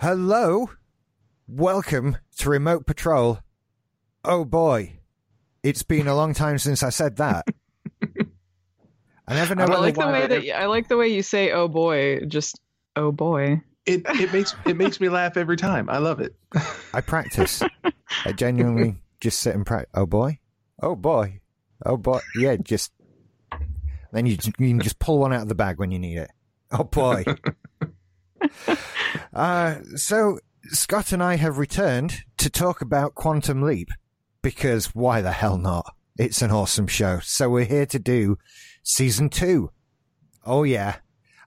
Hello. Welcome to Remote Patrol. Oh boy. It's been a long time since I said that. I never know I like the way that I like the way you say "oh boy." Just "oh boy." It it makes it makes me laugh every time. I love it. I practice. I genuinely just sit and practice. Oh boy. Oh boy. Oh boy. Yeah, just then you, you can just pull one out of the bag when you need it. Oh boy. uh, so Scott and I have returned to talk about Quantum Leap because why the hell not? It's an awesome show. So we're here to do season two. Oh yeah.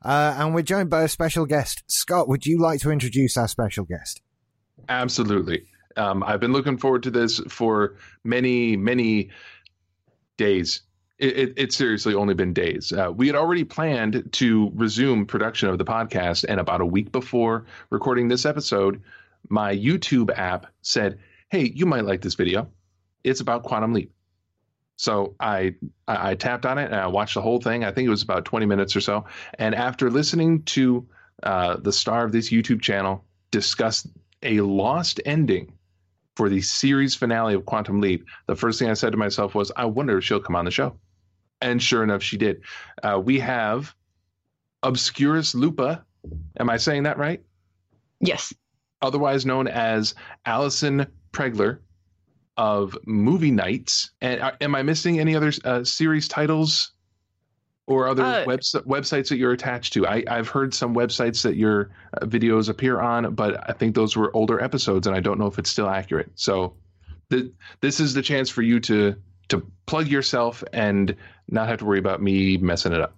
Uh, and we're joined by a special guest. Scott, would you like to introduce our special guest? Absolutely. Um, I've been looking forward to this for many many days. It, it, it's seriously only been days. Uh, we had already planned to resume production of the podcast, and about a week before recording this episode, my YouTube app said, "Hey, you might like this video. It's about Quantum Leap." So I, I I tapped on it and I watched the whole thing. I think it was about 20 minutes or so. And after listening to uh, the star of this YouTube channel discuss a lost ending for the series finale of Quantum Leap, the first thing I said to myself was, I wonder if she'll come on the show. And sure enough, she did. Uh, we have Obscurus Lupa. Am I saying that right? Yes. Otherwise known as Allison Pregler of Movie Nights. And uh, am I missing any other uh, series titles or other Uh, webs- websites that you're attached to? I, I've heard some websites that your uh, videos appear on, but I think those were older episodes, and I don't know if it's still accurate. So, th- this is the chance for you to to plug yourself and not have to worry about me messing it up.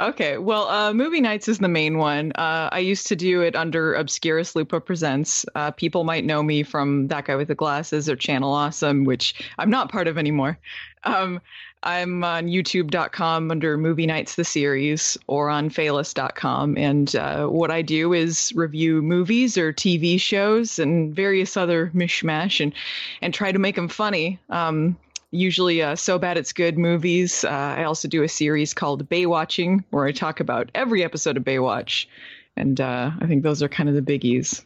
Okay. Well, uh, movie nights is the main one. Uh, I used to do it under Obscurus Lupa Presents. Uh, people might know me from That Guy with the Glasses or Channel Awesome, which I'm not part of anymore. Um, I'm on YouTube.com under Movie Nights the series or on Phalus.com. And uh, what I do is review movies or TV shows and various other mishmash and and try to make them funny. Um, usually uh, so bad it's good movies. Uh, I also do a series called Baywatching where I talk about every episode of Baywatch, and uh, I think those are kind of the biggies.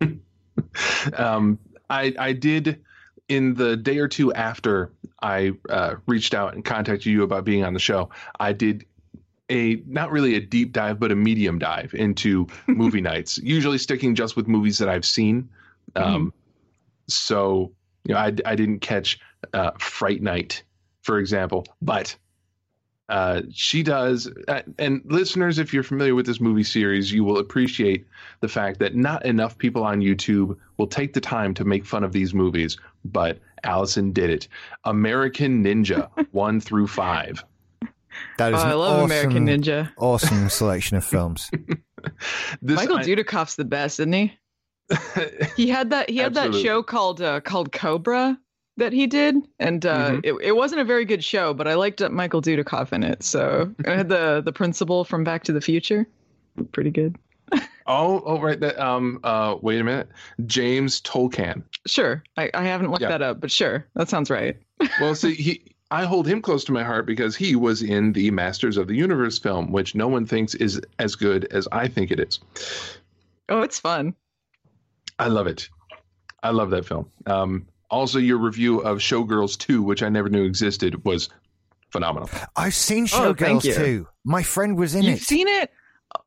um, I I did in the day or two after I uh, reached out and contacted you about being on the show. I did a not really a deep dive, but a medium dive into movie nights. Usually sticking just with movies that I've seen. Um, So you know, I I didn't catch uh, Fright Night, for example, but. Uh, she does, uh, and listeners, if you're familiar with this movie series, you will appreciate the fact that not enough people on YouTube will take the time to make fun of these movies, but Allison did it. American Ninja 1 through 5. That is Oh, I love awesome, American Ninja. awesome selection of films. This, Michael I- Dudikoff's the best, isn't he? He had that. He had that show called uh, called Cobra that he did, and uh, Mhm. it, it wasn't a very good show, but I liked uh, Michael Dudikoff in it. So I had the the principal from Back to the Future. Pretty good. Oh, oh, right. That, um, uh, wait a minute. James Tolkan. Sure, I, I haven't looked Yeah. that up, but sure, that sounds right. Well, see, he. I hold him close to my heart because he was in the Masters of the Universe film, which no one thinks is as good as I think it is. Oh, it's fun. I love it. I love that film. Um, also, your review of Showgirls 2, which I never knew existed, was phenomenal. I've seen Oh, Showgirls you. too. My friend was in it. You've seen it?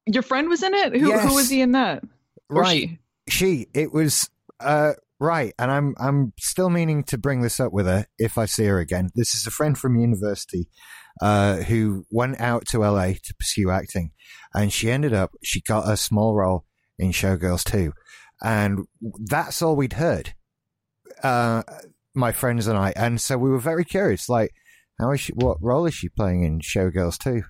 Your friend was in it. Who Yes. who was he in that? Or right. she? she it was uh right and i'm i'm still meaning to bring this up with her if i see her again this is a friend from university uh who went out to la to pursue acting and she ended up she got a small role in showgirls 2 and that's all we'd heard uh my friends and i and so we were very curious like how is she what role is she playing in showgirls 2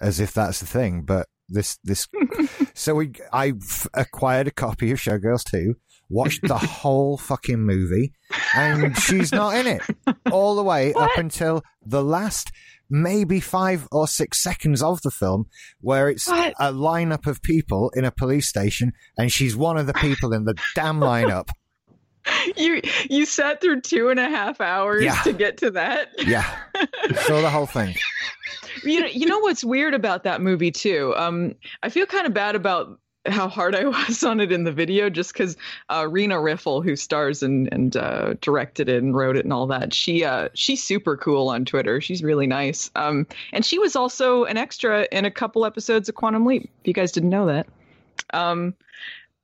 as if that's the thing but this this so we, I f- acquired a copy of Showgirls 2, watched the whole fucking movie, and she's not in it all the way up until the last maybe five or six seconds of the film, where it's What? a lineup of people in a police station, and she's one of the people in the damn lineup. You you sat through two and a half hours Yeah. to get to that. Yeah, so the whole thing. you know, you know what's weird about that movie too? Um, I feel kind of bad about how hard I was on it in the video, just because uh, Rena Riffel, who stars and and uh, directed it and wrote it and all that, she uh, she's super cool on Twitter. She's really nice. Um, and she was also an extra in a couple episodes of Quantum Leap. If you guys didn't know that. Um,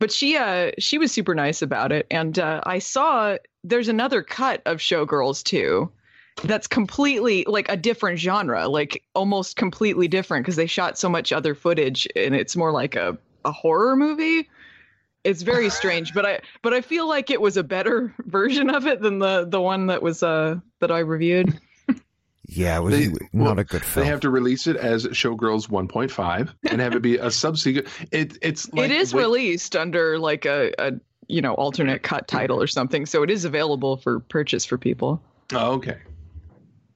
but she uh she was super nice about it, and uh, I saw there's another cut of Showgirls too that's completely like a different genre, like almost completely different because they shot so much other footage and it's more like a, a horror movie. It's very strange, but I but I feel like it was a better version of it than the the one that was uh that I reviewed. Yeah, it was They- not well, a good film. They have to release it as Showgirls 1.5 and have it be a subsequent. It, it's like it is wait- released under like a, a you know alternate cut title or something, so it is available for purchase for people. Oh, okay.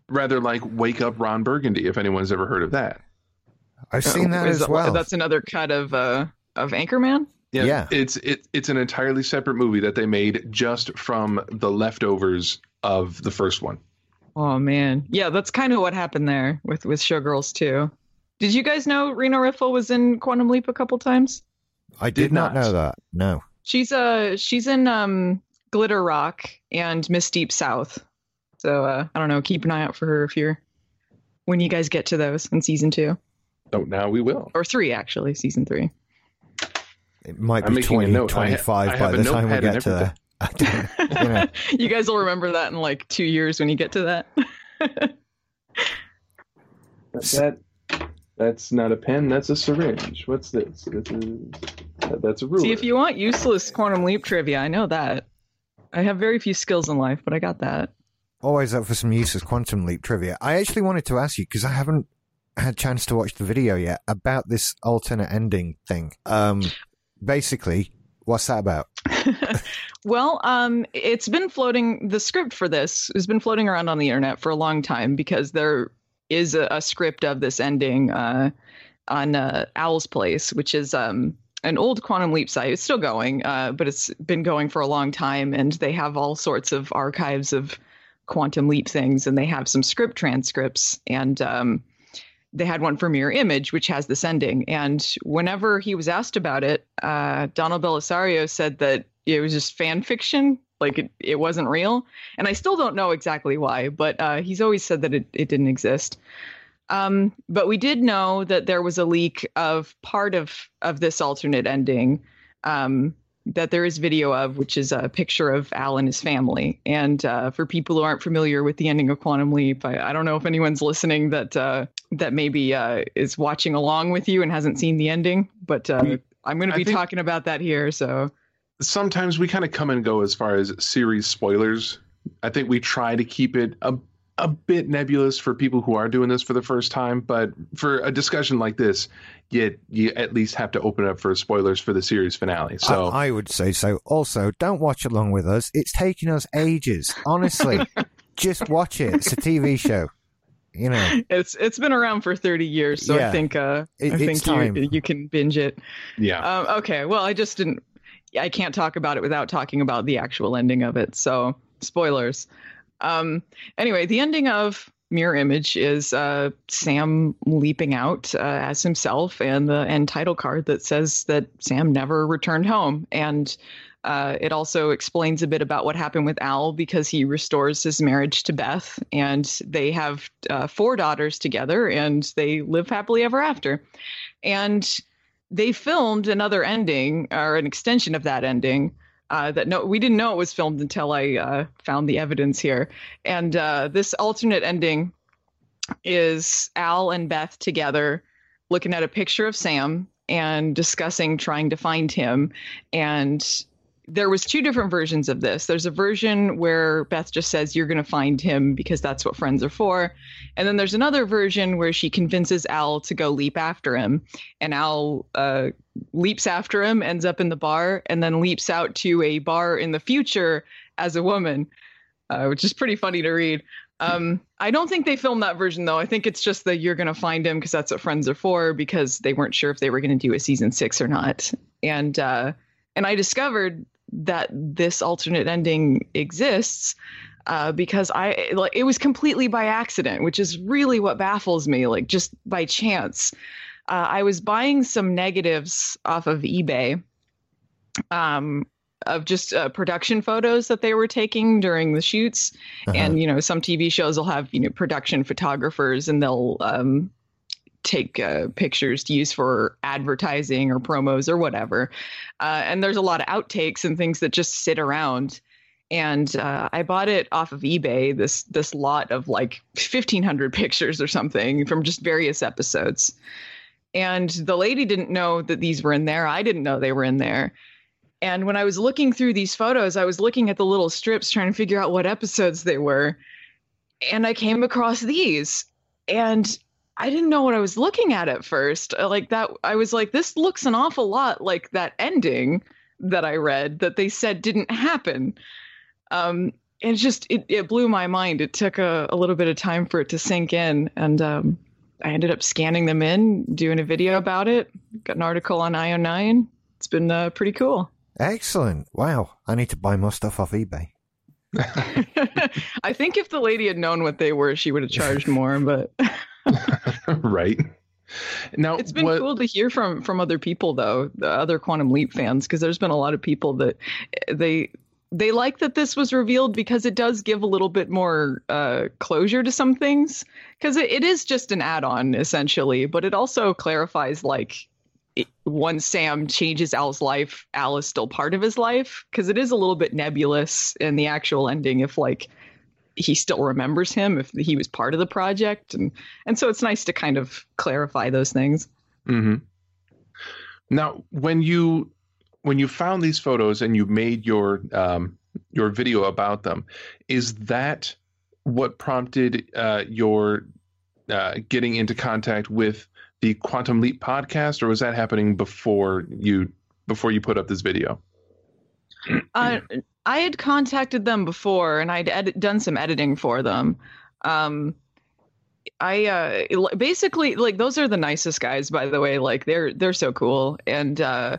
Rather like Wake Up Ron Burgundy, if anyone's ever heard of that. I've seen that Is as well. That's another cut of uh of Anchorman. Yeah. It's it, it's an entirely separate movie that they made just from the leftovers of the first one. Oh man, yeah, that's kind of what happened there with with Showgirls too. Did you guys know Rena Riffel was in Quantum Leap a couple times? I did, did not not. know that. No. She's uh she's in um Glitter Rock and Miss Deep South. So uh I don't know, keep an eye out for her if you're when you guys get to those in season two So now we will. or three actually, season three. It might I'm be making a 20, note. I ha- 25 I by the time we get to there. I don't- you know, you guys will remember that in like two years when you get to that. That that's not a pen. That's a syringe. What's this? This is that's a ruler. See, if you want useless Quantum Leap trivia, I know that. I have very few skills in life, but I got that. always up for some useless quantum leap trivia. I actually wanted to ask you because I haven't had a chance to watch the video yet about this alternate ending thing. Um, basically, what's that about? well, um, it's been floating. The script for this has been floating around on the internet for a long time because there is a, a script of this ending uh, on uh, Al's Place, which is um, an old Quantum Leap site. It's still going, uh, but it's been going for a long time, and they have all sorts of archives of Quantum Leap things, and they have some script transcripts and. Um, they had one for Mirror Image, which has this ending. And whenever he was asked about it, uh, Donald Bellisario said that it was just fan fiction, like it, it wasn't real. And I still don't know exactly why, but uh, he's always said that it, it didn't exist. Um, but we did know that there was a leak of part of, of this alternate ending um, that there is video of, which is a picture of Al and his family. And uh, for people who aren't familiar with the ending of Quantum Leap, I, I don't know if anyone's listening that uh, that maybe uh, is watching along with you and hasn't seen the ending, but uh, I'm going to be talking about that here. So sometimes we kind of come and go as far as series spoilers. I think we try to keep it a a bit nebulous for people who are doing this for the first time, but for a discussion like this, you you at least have to open up for spoilers for the series finale. So I, I would say so. Also, don't watch along with us. It's taking us ages. Honestly, just watch it. It's a TV show. You know, it's it's been around for 30 years, so Yeah. I think uh, It- I think you you can binge it. yeah, Um, okay, well, I just didn't. I can't talk about it without talking about the actual ending of it. So spoilers. Um, anyway, the ending of Mirror Image is uh, Sam leaping out uh, as himself, and the end title card that says that Sam never returned home. And uh, it also explains a bit about what happened with Al because he restores his marriage to Beth, and they have uh, four daughters together, and they live happily ever after. And they filmed another ending or an extension of that ending uh, that no we didn't know it was filmed until I uh, found the evidence here. And uh, this alternate ending is Al and Beth together looking at a picture of Sam and discussing trying to find him and there was two different versions of this. There's a version where Beth just says you're going to find him because that's what friends are for. And then there's another version where she convinces Al to go leap after him. And Al uh, leaps after him, ends up in the bar, and then leaps out to a bar in the future as a woman, uh, which is pretty funny to read. Um, I don't think they filmed that version though. I think it's just that you're going to find him because that's what friends are for because they weren't sure if they were going to do a season six or not. And uh, and I discovered that this alternate ending exists uh, because I like it was completely by accident, which is really what baffles me. Like just by chance, uh, I was buying some negatives off of eBay. Um, of just uh, production photos that they were taking during the shoots, uh-huh. and you know some TV shows will have you know production photographers, and they'll um, take uh, pictures to use for advertising or promos or whatever. Uh, and there's a lot of outtakes and things that just sit around. And uh, I bought it off of eBay. This this lot of like 1,500 pictures or something from just various episodes. And the lady didn't know that these were in there. I didn't know they were in there. And when I was looking through these photos, I was looking at the little strips trying to figure out what episodes they were. And I came across these. And I didn't know what I was looking at at first. Uh, like that, I was like, this looks an awful lot like that ending that I read that they said didn't happen. Um, and just it, it blew my mind. It took a, a little bit of time for it to sink in, and um, I ended up scanning them in, doing a video about it. Got an article on IO9. It's been uh, pretty cool. Excellent! Wow, I need to buy more stuff off eBay. I think if the lady had known what they were, she would have charged more. But right. Now it's been what, cool to hear from from other people though, the other Quantum Leap fans, because there's been a lot of people that they they like that this was revealed because it does give a little bit more uh, closure to some things. Because it, it is just an add-on essentially, but it also clarifies like it, once Sam changes Al's life, Al is still part of his life. Because it is a little bit nebulous in the actual ending if like he still remembers him if he was part of the project. And and so it's nice to kind of clarify those things. Mm-hmm. now when you when you found these photos and you made your um, your video about them is that what prompted uh, your uh, getting into contact with the quantum leap podcast or was that happening before you before you put up this video uh, I had contacted them before, and I'd ed- done some editing for them. Um, I uh, basically like those are the nicest guys, by the way. Like they're they're so cool, and uh,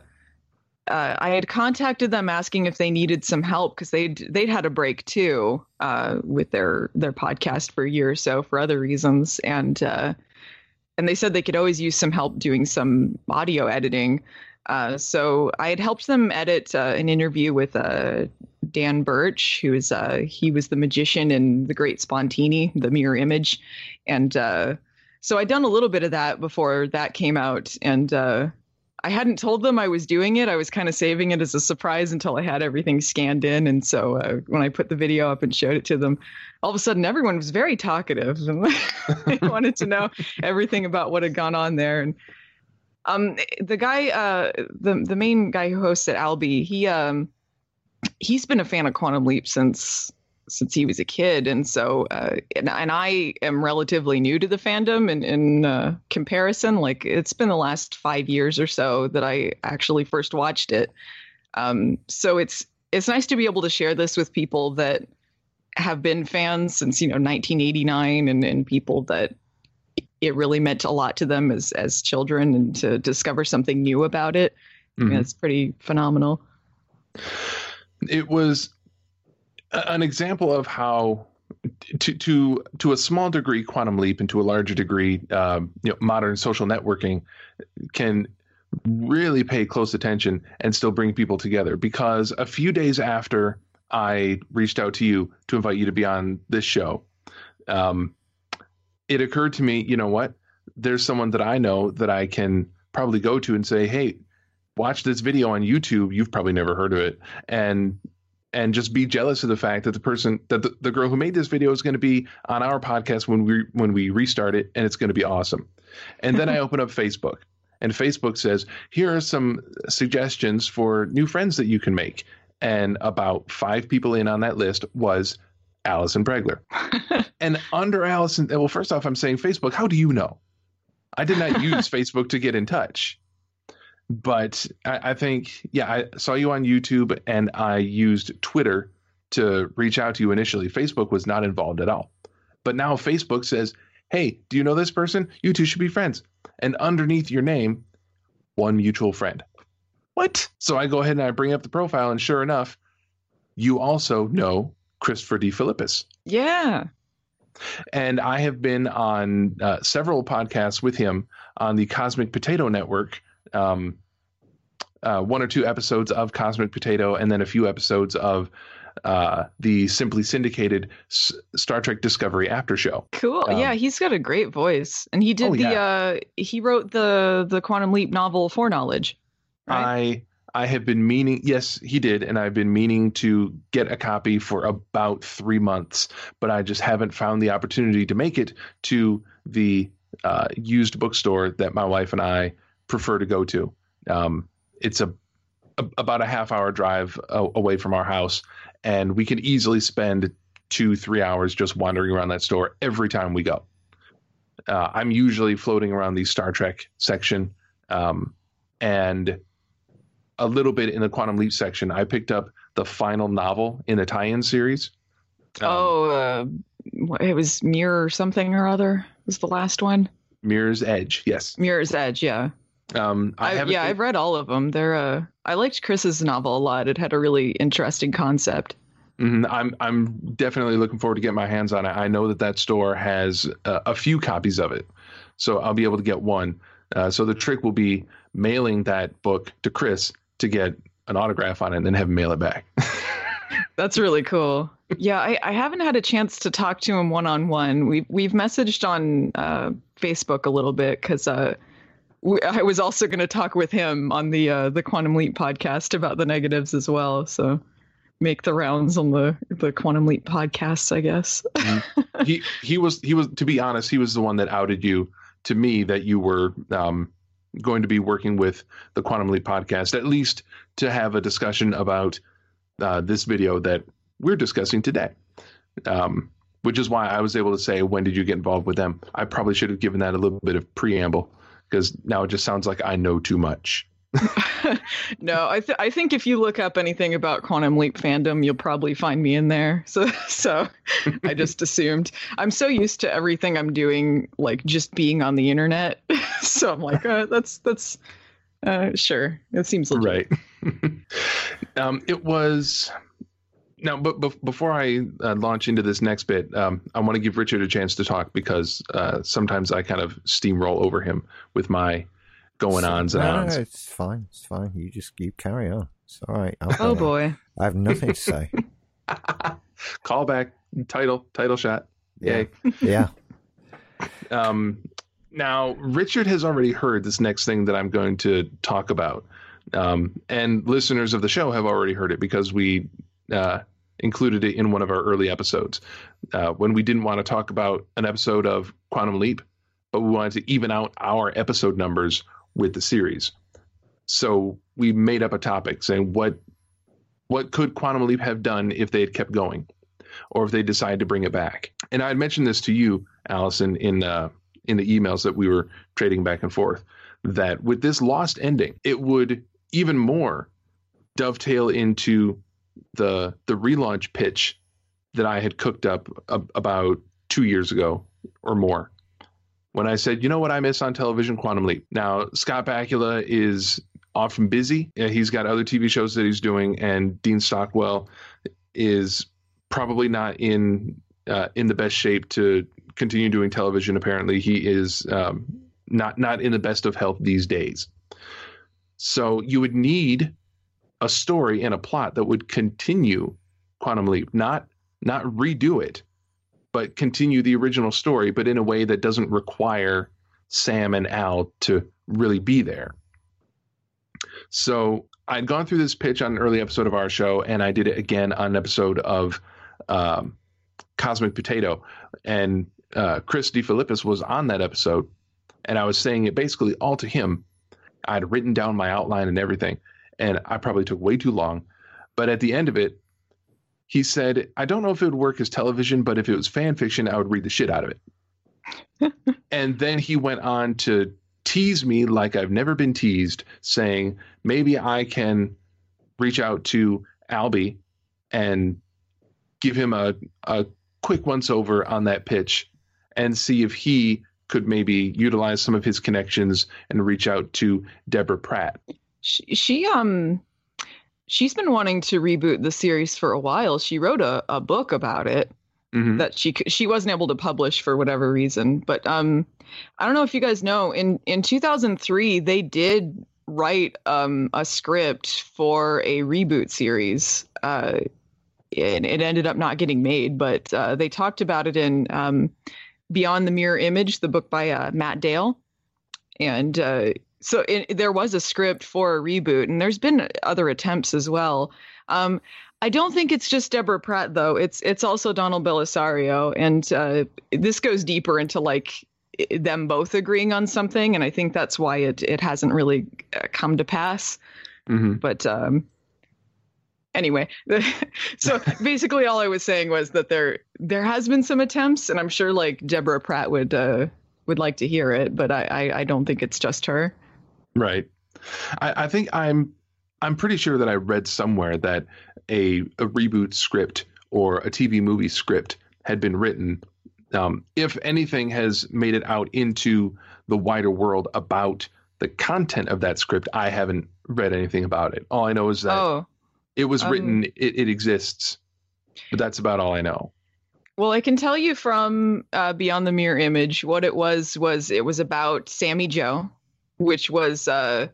uh, I had contacted them asking if they needed some help because they'd they'd had a break too uh, with their their podcast for a year or so for other reasons, and uh, and they said they could always use some help doing some audio editing. Uh, so I had helped them edit uh, an interview with uh, Dan Birch, who is he was the magician in The Great Spontini, the mirror image, and so I'd done a little bit of that before that came out, and I hadn't told them I was doing it. I was kind of saving it as a surprise until I had everything scanned in, and so uh, when I put the video up and showed it to them, all of a sudden everyone was very talkative and they wanted to know everything about what had gone on there, and um, the guy, uh, the the main guy who hosts at Alby, he um, he's been a fan of Quantum Leap since since he was a kid, and so uh, and, and I am relatively new to the fandom in in uh, comparison. Like it's been the last five years or so that I actually first watched it. Um, so it's it's nice to be able to share this with people that have been fans since you know 1989 and and people that it really meant a lot to them as as children and to discover something new about it. Mm-hmm. it's pretty phenomenal. It was an example of how to to to a small degree quantum leap and to a larger degree um, you know modern social networking can really pay close attention and still bring people together because a few days after I reached out to you to invite you to be on this show um, it occurred to me, you know what? There's someone that I know that I can probably go to and say, "Hey, watch this video on YouTube. You've probably never heard of it." And and just be jealous of the fact that the person that the, the girl who made this video is going to be on our podcast when we when we restart it and it's going to be awesome. And then I open up Facebook and Facebook says, "Here are some suggestions for new friends that you can make." And about 5 people in on that list was Allison Pregler. and under Allison, well, first off, I'm saying Facebook, how do you know? I did not use Facebook to get in touch. But I, I, think, yeah, I saw you on YouTube and I used Twitter to reach out to you initially. Facebook was not involved at all. But now Facebook says, hey, do you know this person? You two should be friends. And underneath your name, one mutual friend. What? So I go ahead and I bring up the profile, and sure enough, you also know Christopher DeFilippis. Yeah. And I have been on uh, several podcasts with him on the Cosmic Potato Network. Um, uh, one or two episodes of Cosmic Potato, and then a few episodes of uh, the simply syndicated S- Star Trek Discovery After Show. Cool. Um, yeah, he's got a great voice, and he did Oh, the. yeah. uh He wrote the the Quantum Leap novel Foreknowledge. Right? I I have been meaning yes he did and I've been meaning to get a copy for about three months but I just haven't found the opportunity to make it to the uh, used bookstore that my wife and I prefer to go to. Um, it's a, a about a half hour drive a- away from our house and we can easily spend two three hours just wandering around that store every time we go. Uh, I'm usually floating around the Star Trek section. Um, and a little bit in the Quantum Leap section, I picked up the final novel in the tie-in series. Um, oh, uh, it was Mirror something or other. Was the last one Mirror's Edge. Yes. Mirror's Edge? Yeah, Um, I, I, yeah, I've read all of them. They're. Uh, I liked Chris's novel a lot. It had a really interesting concept. Mhm, I'm. I'm definitely looking forward to get my hands on it. I know that that store has uh, a few copies of it, so I'll be able to get one. Uh, so the trick will be mailing that book to Chris to get an autograph on it, and then have him mail it back. That's really cool. Yeah, I, I haven't had a chance to talk to him one on one. We've we've messaged on uh, Facebook a little bit because uh, I was also going to talk with him on the uh, the Quantum Leap podcast about the negatives as well. So make the rounds on the the Quantum Leap podcasts, I guess. he he was he was to be honest he was the one that outed you to me that you were um, going to be working with the quantum leap podcast at least to have a discussion about uh, this video that we're discussing today um, which is why i was able to say when did you get involved with them i probably should have given that a little bit of preamble because now it just sounds like i know too much no, I th- I think if you look up anything about Quantum Leap fandom, you'll probably find me in there. So so I just assumed. I'm so used to everything I'm doing like just being on the internet. so I'm like, uh, that's that's uh, sure. It seems legit. right um, it was now but, but before i uh, launch into this next bit um, i want to give richard a chance to talk because uh, sometimes i kind of steamroll over him with my going ons and no, no, ons no, it's fine. It's fine. You just you carry on. It's all right. I'll Oh follow. boy. I have nothing to say. call back title title shot Yeah. Yeah. Um, now, Richard has already heard this next thing that I'm going to talk about. Um, and listeners of the show have already heard it because we uh, included it in one of our early episodes uh, when we didn't want to talk about an episode of Quantum Leap, but we wanted to even out our episode numbers with the series. So we made up a topic saying what what could Quantum Leap have done if they had kept going, or if they decided to bring it back. And I had mentioned this to you, Allison, in uh, in the emails that we were trading back and forth, that with this lost ending, it would even more dovetail into the the relaunch pitch that I had cooked up a, about two years ago or more. When I said, you know what I miss on television, Quantum Leap. Now Scott Bakula is often busy. He's got other TV shows that he's doing, and Dean Stockwell is probably not in uh, in the best shape to continue doing television. Apparently, he is um, not not in the best of health these days. So you would need a story and a plot that would continue Quantum Leap, not not redo it, but continue the original story, but in a way that doesn't require Sam and Al to really be there. So I'd gone through this pitch on an early episode of our show, and I did it again on an episode of um, Cosmic Potato, and uh, Chris DeFilippis was on that episode, and I was saying it basically all to him. I'd written down my outline and everything, and I probably took way too long. But at the end of it, he said, I don't know if it would work as television, but if it was fan fiction, I would read the shit out of it. and then he went on to tease me like I've never been teased, saying, maybe I can reach out to Albie and give him a, a quick once over on that pitch and see if he could maybe utilize some of his connections and reach out to Deborah Pratt. She, she um she's been wanting to reboot the series for a while. She wrote a, a book about it. Mhm. that she she wasn't able to publish for whatever reason. But um, I don't know if you guys know in in 2003 they did write um a script for a reboot series. Uh, it, it ended up not getting made, but uh, they talked about it in um, Beyond the Mirror Image, the book by uh, Matt Dale, and uh, so it, there was a script for a reboot, and there's been other attempts as well. Um, I don't think it's just Deborah Pratt though. It's it's also Donald Bellisario, and uh, this goes deeper into like them both agreeing on something, and I think that's why it it hasn't really uh, come to pass. Mhm. But um, anyway, so basically, all I was saying was that there there has been some attempts, and I'm sure like Deborah Pratt would uh, would like to hear it, but I, I I don't think it's just her. Right. I, I think I'm I'm pretty sure that I read somewhere that a a reboot script or a TV movie script had been written. Um, if anything has made it out into the wider world about the content of that script, I haven't read anything about it. All I know is that Oh. it was um, written, it, it exists, but that's about all I know. Well, I can tell you from uh, Beyond the Mirror Image what it was was it was about Sammy Jo, which was uh,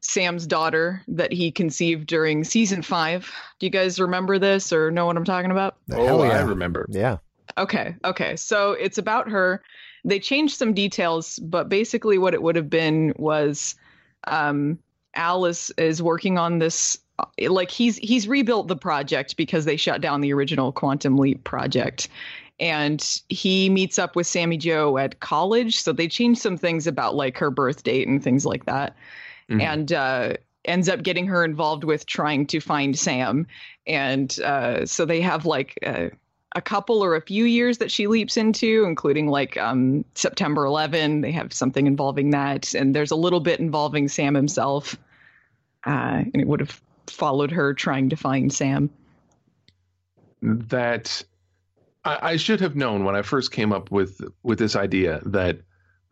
Sam's daughter that he conceived during season five. Do you guys remember this or know what I'm talking about? oh, Hell I yeah. remember. Yeah. Okay, okay. So it's about her. They changed some details, but basically what it would have been was um Al is is working on this like he's he's rebuilt the project because they shut down the original Quantum Leap project. And he meets up with Sammy Jo at college, so they change some things about like her birth date and things like that. Mhm. And uh ends up getting her involved with trying to find Sam. And uh so they have like uh, a couple or a few years that she leaps into, including like um, September 11. They have something involving that, and there's a little bit involving Sam himself, uh, and it would have followed her trying to find Sam. that I, I should have known when I first came up with with this idea that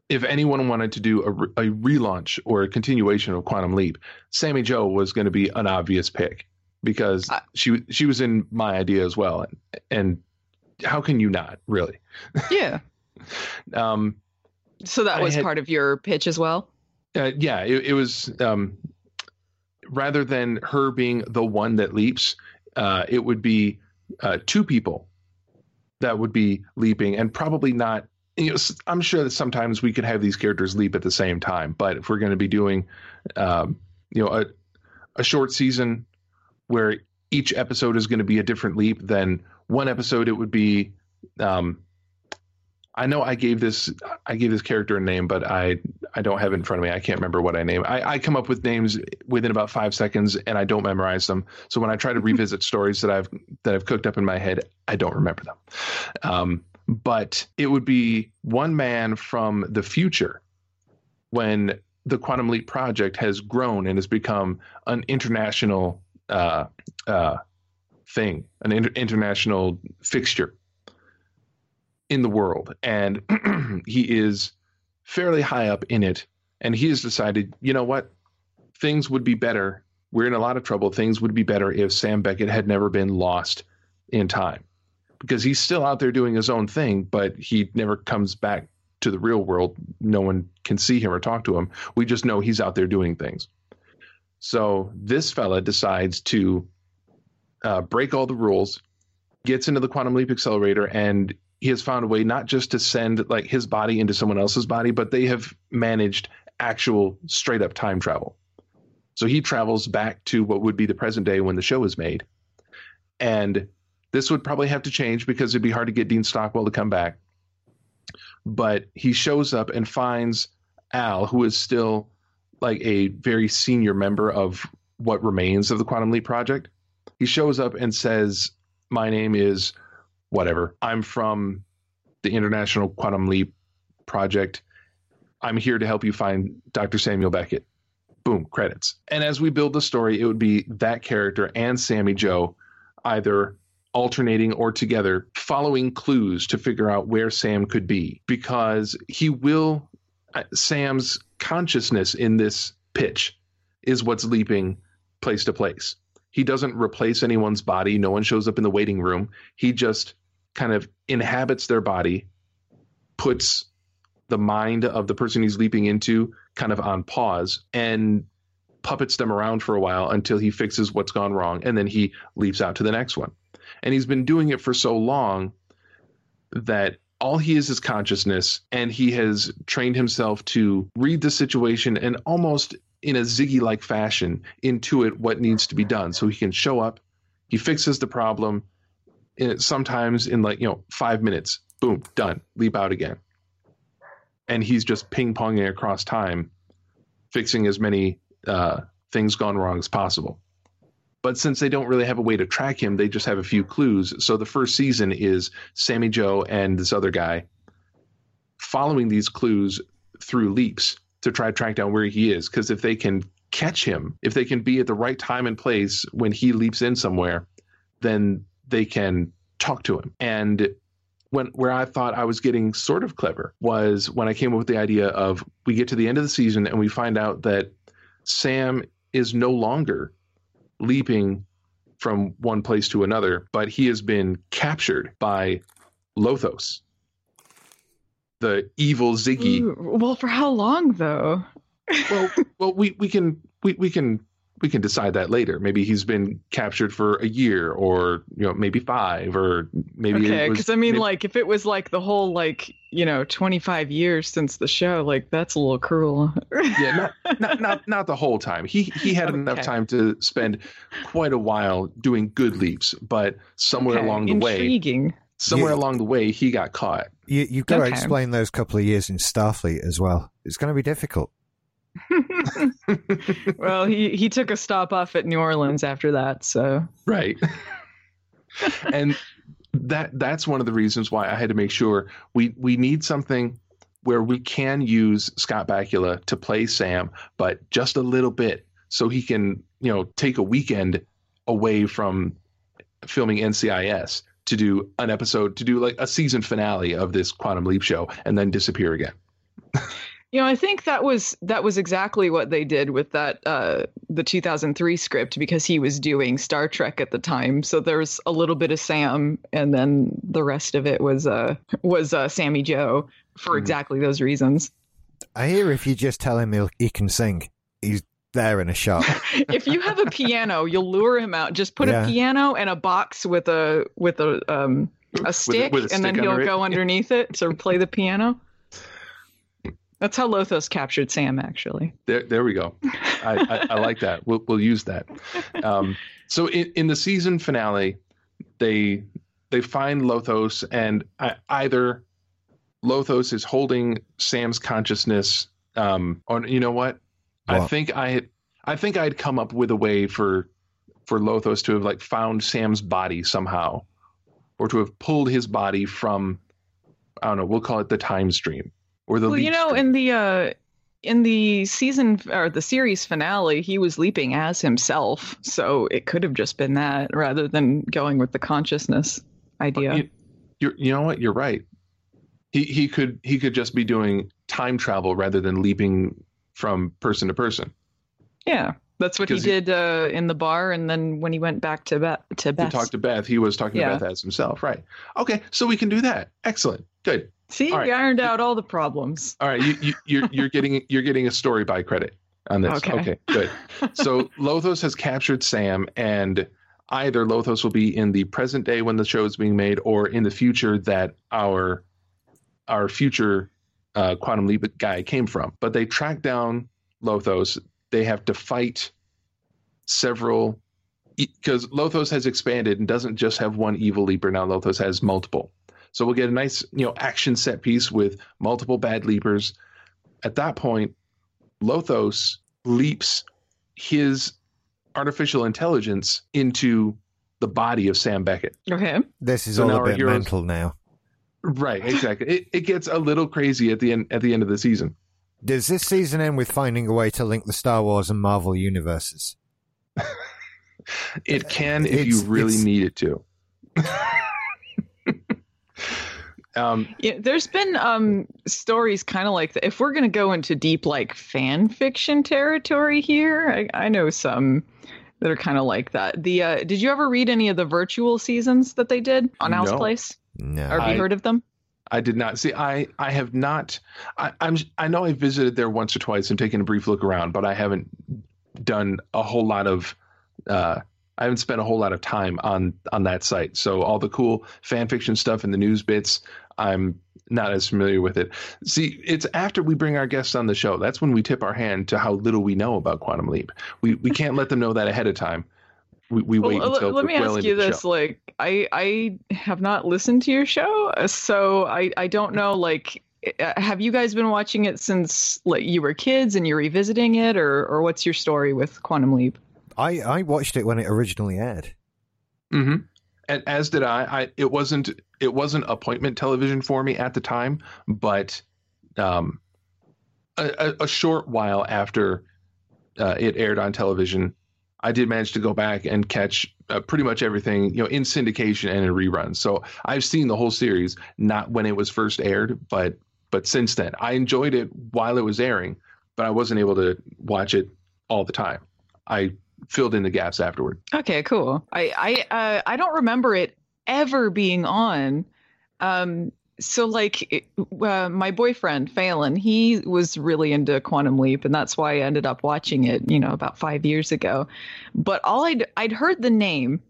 if anyone wanted to do a, a relaunch or a continuation of Quantum Leap, Sammy Jo was going to be an obvious pick because I- she she was in my idea as well, and, and how can you not really? Yeah. Um, So that was had- part of your pitch as well. uh, yeah, it, it was um, rather than her being the one that leaps, uh, it would be uh, two people that would be leaping, and probably not. You know, I'm sure that sometimes we could have these characters leap at the same time, but if we're going to be doing, um, you know, a a short season where each episode is going to be a different leap, then one episode it would be. Um, I know I gave this I gave this character a name, but I I don't have it in front of me. I can't remember what I name. I, I come up with names within about five seconds, and I don't memorize them. So when I try to revisit stories that I've that I've cooked up in my head, I don't remember them. Um, but it would be one man from the future when the Quantum Leap project has grown and has become an international uh, uh, thing, an inter- international fixture in the world, and he is fairly high up in it, and he has decided, you know what, things would be better. We're in a lot of trouble. Things would be better if Sam Beckett had never been lost in time, because he's still out there doing his own thing, but he never comes back to the real world. No one can see him or talk to him. We just know he's out there doing things. So this fella decides to uh, break all the rules, gets into the quantum leap accelerator, and he has found a way not just to send like his body into someone else's body, but they have managed actual straight up time travel. So he travels back to what would be the present day when the show is made. And this would probably have to change because it'd be hard to get Dean Stockwell to come back. But he shows up and finds Al, who is still like a very senior member of what remains of the Quantum Leap Project. He shows up and says, My name is whatever. I'm from the International Quantum Leap Project. I'm here to help you find Dr. Samuel Beckett. Boom, credits. And as we build the story, it would be that character and Sammy Jo either alternating or together, following clues to figure out where Sam could be because he will. uh, Sam's consciousness in this pitch is what's leaping place to place. He doesn't replace anyone's body. No one shows up in the waiting room. He just kind of inhabits their body, puts the mind of the person he's leaping into kind of on pause, and puppets them around for a while until he fixes what's gone wrong, and then he leaps out to the next one. And he's been doing it for so long that all he is is consciousness, and he has trained himself to read the situation and almost in a Ziggy like fashion intuit what needs to be done. So he can show up, he fixes the problem, sometimes in like, you know, five minutes, boom, done, leap out again. And he's just ping ponging across time, fixing as many uh, things gone wrong as possible. But since they don't really have a way to track him, they just have a few clues. So the first season is Sammy Jo and this other guy following these clues through leaps to try to track down where he is. Because if they can catch him, if they can be at the right time and place when he leaps in somewhere, then they can talk to him. And when where I thought I was getting sort of clever was when I came up with the idea of we get to the end of the season and we find out that Sam is no longer leaping from one place to another, but he has been captured by Lothos, the evil Ziggy. Ooh, well, for how long though? well, well, we we can we we can we can decide that later. Maybe he's been captured for a year, or you know, maybe five, or maybe okay. was- Because I mean, maybe- like, if it was like the whole like you know twenty five years since the show, like that's a little cruel. yeah, not, not not not the whole time. He he had enough time to spend quite a while doing good leaps, but somewhere Okay, along the way, intriguing. somewhere Yeah. along the way, he got caught. You, you've got to explain those couple of years in Starfleet as well. It's going to be difficult. well, he he took a stop off at New Orleans after that, so. Right. And that that's one of the reasons why i had to make sure we we need something where we can use scott bakula to play sam but just a little bit so he can you know take a weekend away from filming ncis to do an episode to do like a season finale of this quantum leap show and then disappear again You know, I think that was that was exactly what they did with that uh, the 2003 script because he was doing Star Trek at the time. So there's a little bit of Sam, and then the rest of it was uh was uh, Sammy Jo for Mhm. exactly those reasons. I hear if you just tell him he'll, can sing, he's there in a shot. if you have a piano, you'll lure him out. Just put Yeah. a piano and a box with a with a um a stick, with a and then he'll under it. go underneath it to play the piano. That's how Lothos captured Sam, actually. There, there we go. I, I, I like that. We'll, we'll use that. Um, so in, in the season finale, they they find Lothos, and I, either Lothos is holding Sam's consciousness. Um, or you know what? I think I had I think I'd come up with a way for for Lothos to have like found Sam's body somehow, or to have pulled his body from I don't know. We'll call it the time stream or the. well, you know, in the uh, in the season or the series finale, he was leaping as himself, so it could have just been that rather than going with the consciousness idea. You, you're, you know what? You're right. He he could he could just be doing time travel rather than leaping from person to person. yeah, that's what he he- did uh, in the bar, and then when he went back to Beth, to Beth. talk to Beth, he was talking Yeah. to Beth as himself. Right. Okay, so we can do that. Excellent. Good. See, right. we ironed out all the problems. All right. You, you you're you're getting you're getting a story by credit on this. Okay. Good. So Lothos has captured Sam, and either Lothos will be in the present day when the show is being made, or in the future that our our future uh, quantum leap guy came from. But they track down Lothos. They have to fight several because Lothos has expanded and doesn't just have one evil leaper now. Lothos has multiple. So we'll get a nice, you know, action set piece with multiple bad leapers. At that point, Lothos leaps his artificial intelligence into the body of Sam Beckett. Okay. This is So all now a bit heroes- mental now. Right, exactly. it, it gets a little crazy at the end at the end of the season. Does this season end with finding a way to link the Star Wars and Marvel universes? It can if It's- you really need it to. um, Yeah, there's been um stories kind of like that. If we're gonna go into deep like fan fiction territory here, I, I know some that are kind of like that. The uh, did you ever read any of the virtual seasons that they did on Al's No. Place? No. Or have I- you heard of them? I did not see. I I have not. I, I'm. I know I visited there once or twice and taken a brief look around, but I haven't done a whole lot of. Uh, I haven't spent a whole lot of time on on that site. So all the cool fan fiction stuff and the news bits, I'm not as familiar with it. See, it's after we bring our guests on the show. That's when we tip our hand to how little we know about Quantum Leap. We we can't let them know that ahead of time. We, we wait Well, until let me well ask you this: show. like, I I have not listened to your show, so I I don't know. Like, uh, have you guys been watching it since like you were kids and you're revisiting it, or or what's your story with Quantum Leap? I, I watched it when it originally aired. Mm-hmm. And as did I. I it wasn't it wasn't appointment television for me at the time, but um, a, a, short while after uh, it aired on television, I did manage to go back and catch uh, pretty much everything, you know, in syndication and in reruns. So I've seen the whole series, not when it was first aired, but but since then, I enjoyed it while it was airing, but I wasn't able to watch it all the time. I filled in the gaps afterward. Okay, cool. I I uh, I don't remember it ever being on. Um, so like uh, my boyfriend Phelan, he was really into Quantum Leap, and that's why I ended up watching it. You know, about five years ago. But all I'd I'd heard the name,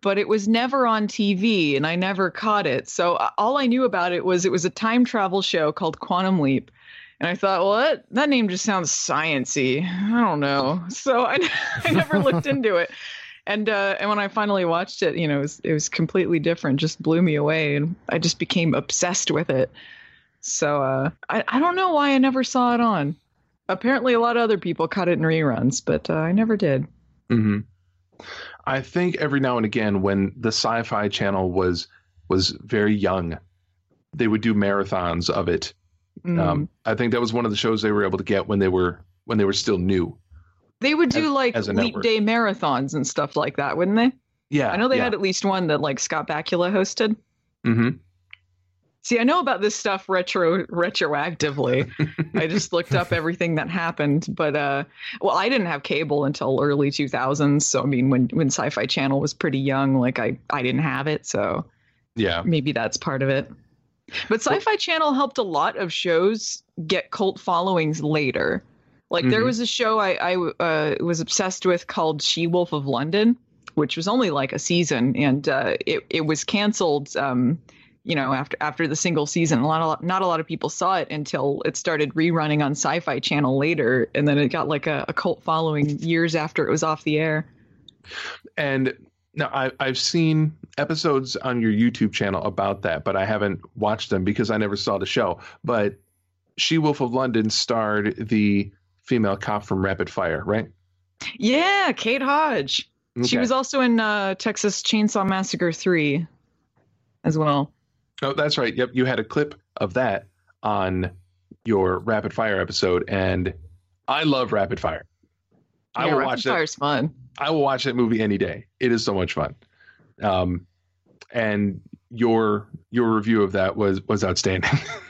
but it was never on TV, and I never caught it. So all I knew about it was it was a time travel show called Quantum Leap. And I thought, well, that, that name just sounds sciency. I don't know. So I, I never looked into it and uh, and when I finally watched it, you know, it was it was completely different. Just blew me away, and I just became obsessed with it. So uh, I I don't know why I never saw it on. Apparently, a lot of other people caught it in reruns, but uh, I never did. hmm I think every now and again, when the Sci-Fi Channel was was very young, they would do marathons of it. Mm. Um, I think that was one of the shows they were able to get when they were when they were still new. They would do as- like as leap day marathons and stuff like that, wouldn't they? Yeah, I know they yeah. had at least one that like Scott Bakula hosted. hmm See, I know about this stuff retro retroactively. I just looked up everything that happened, but uh, well, I didn't have cable until early 2000s. So I mean, when when Sci-Fi Channel was pretty young, like I I didn't have it, so Yeah, maybe that's part of it. But Sci-Fi Channel helped a lot of shows get cult followings later. Like there Mhm. was a show I I uh, was obsessed with called She Wolf of London, which was only like a season, and uh, it it was canceled. Um, you know, after after the single season, a lot of not a lot of people saw it until it started rerunning on Sci-Fi Channel later, and then it got like a, a cult following years after it was off the air. and now I, I've seen episodes on your YouTube channel about that, but I haven't watched them because I never saw the show. But She Wolf of London starred the female cop from Rapid Fire, right? Yeah, Kate Hodge. She was also in uh, Texas Chainsaw Massacre 3 as well. Oh, that's right. Yep, you had a clip of that on your Rapid Fire episode, and I love Rapid Fire. I yeah, will Rapid watch that. Fire's fun. I will watch that movie any day. It is so much fun. Um, and your your review of that was was outstanding.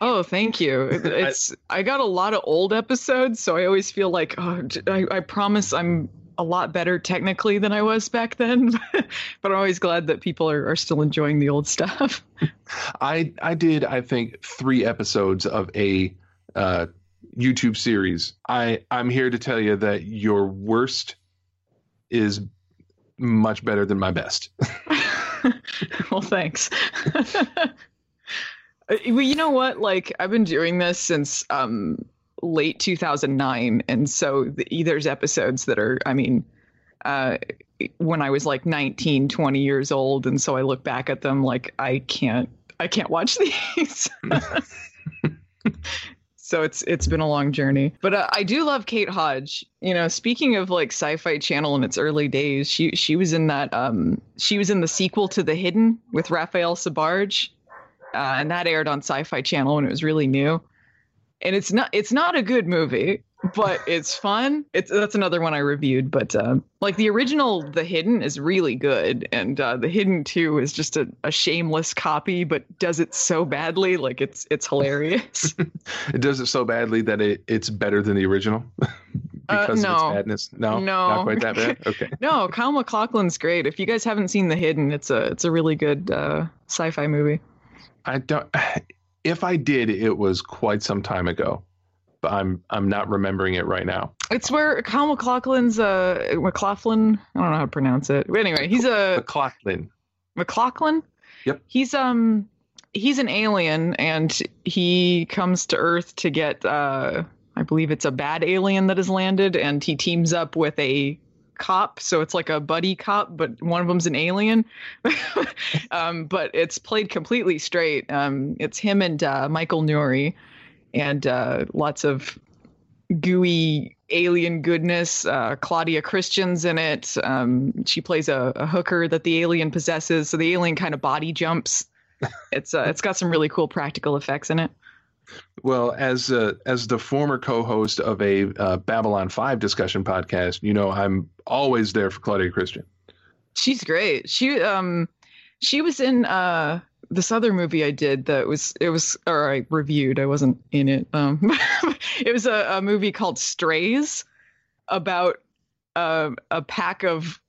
Oh, thank you. It's I got a lot of old episodes, so I always feel like oh, I, I promise I'm a lot better technically than I was back then. but I'm always glad that people are, are still enjoying the old stuff. I I did I think three episodes of a uh, YouTube series. I I'm here to tell you that your worst is much better than my best. well, thanks. Uh, well, you know what? Like, I've been doing this since um, late 2009, and so the, there's episodes that are, I mean, uh, when I was like 19, 20 years old, and so I look back at them like I can't, I can't watch these. so it's it's been a long journey, but uh, I do love Kate Hodge. You know, speaking of like Sci-Fi Channel in its early days, she she was in that um she was in the sequel to The Hidden with Raphael Sbarge, uh, and that aired on Sci-Fi Channel when it was really new. And it's not it's not a good movie, but it's fun. It's that's another one I reviewed. But uh, like the original, The Hidden is really good, and uh, The Hidden Two is just a, a shameless copy, but does it so badly, like it's it's hilarious. It does it so badly that it, it's better than the original. Uh, because of its badness? No, No. not quite that bad. Okay. No, Kyle MacLachlan's great. If you guys haven't seen The Hidden, it's a it's a really good uh, sci-fi movie. I don't. If I did, it was quite some time ago, but I'm I'm not remembering it right now. It's where Kyle McLaughlin's uh McLaughlin. I don't know how to pronounce it. But anyway, he's a McLaughlin. McLaughlin. Yep. He's um he's an alien and he comes to Earth to get uh I believe it's a bad alien that has landed and he teams up with a cop so it's like a buddy cop but one of them's an alien um but it's played completely straight um it's him and uh Michael Nouri and uh lots of gooey alien goodness. Uh, Claudia Christian's in it. Um, she plays a, a hooker that the alien possesses, so the alien kind of body jumps. It's uh, it's got some really cool practical effects in it. Well, as uh, as the former co-host of a uh, Babylon Five discussion podcast, you know I'm always there for Claudia Christian. She's great. She um she was in uh this other movie I did that was it was or I reviewed. I wasn't in it. Um, it was a, a movie called Strays about uh, a pack of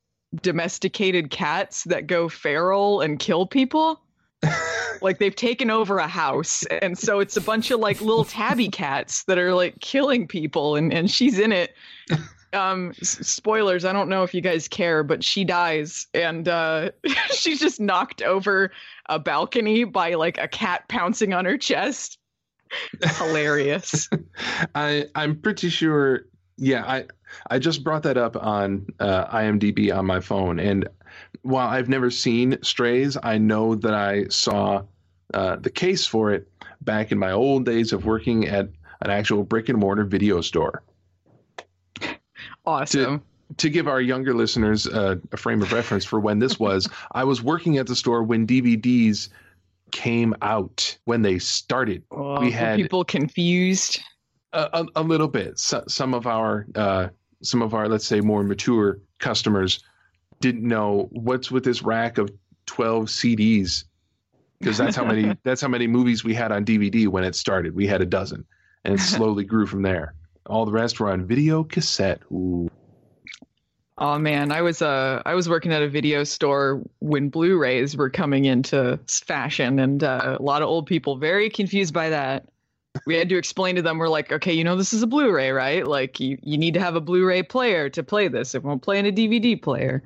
domesticated cats that go feral and kill people. like they've taken over a house and so it's a bunch of like little tabby cats that are like killing people and and she's in it um spoilers i don't know if you guys care but she dies and uh she's just knocked over a balcony by like a cat pouncing on her chest hilarious I I'm pretty sure. Yeah, I I just brought that up on uh, IMDb on my phone, and while I've never seen Strays, I know that I saw uh, the case for it back in my old days of working at an actual brick and mortar video store. awesome To give our younger listeners uh, a frame of reference for when this was, I was working at the store when DVDs came out when they started. Oh, we were had- people confused a, a, a little bit. So, some of our uh, some of our let's say more mature customers didn't know what's with this rack of twelve CDs because that's how many that's how many movies we had on DVD when it started. We had a dozen, and it slowly grew from there. All the rest were on video cassette. Ooh. Oh man, I was uh I was working at a video store when Blu-rays were coming into fashion, and uh, a lot of old people very confused by that. We had to explain to them, we're like, okay, you know, this is a Blu-ray, right? Like, you you need to have a Blu-ray player to play this. It won't play in a DVD player.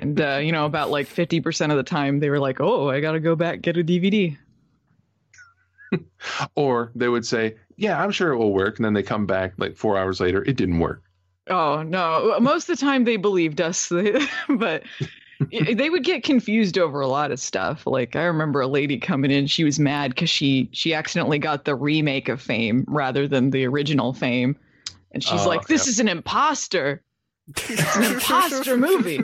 And uh, you know, about like fifty percent of the time, they were like, oh, I gotta go back get a DVD. Or they would say, "Yeah, I'm sure it will work," and then they come back like four hours later, it didn't work. Oh no! Most of the time they believed us, but they would get confused over a lot of stuff. Like I remember a lady coming in, she was mad because she she accidentally got the remake of Fame rather than the original Fame, and she's Oh, like, "This is an imposter. It's an imposter movie."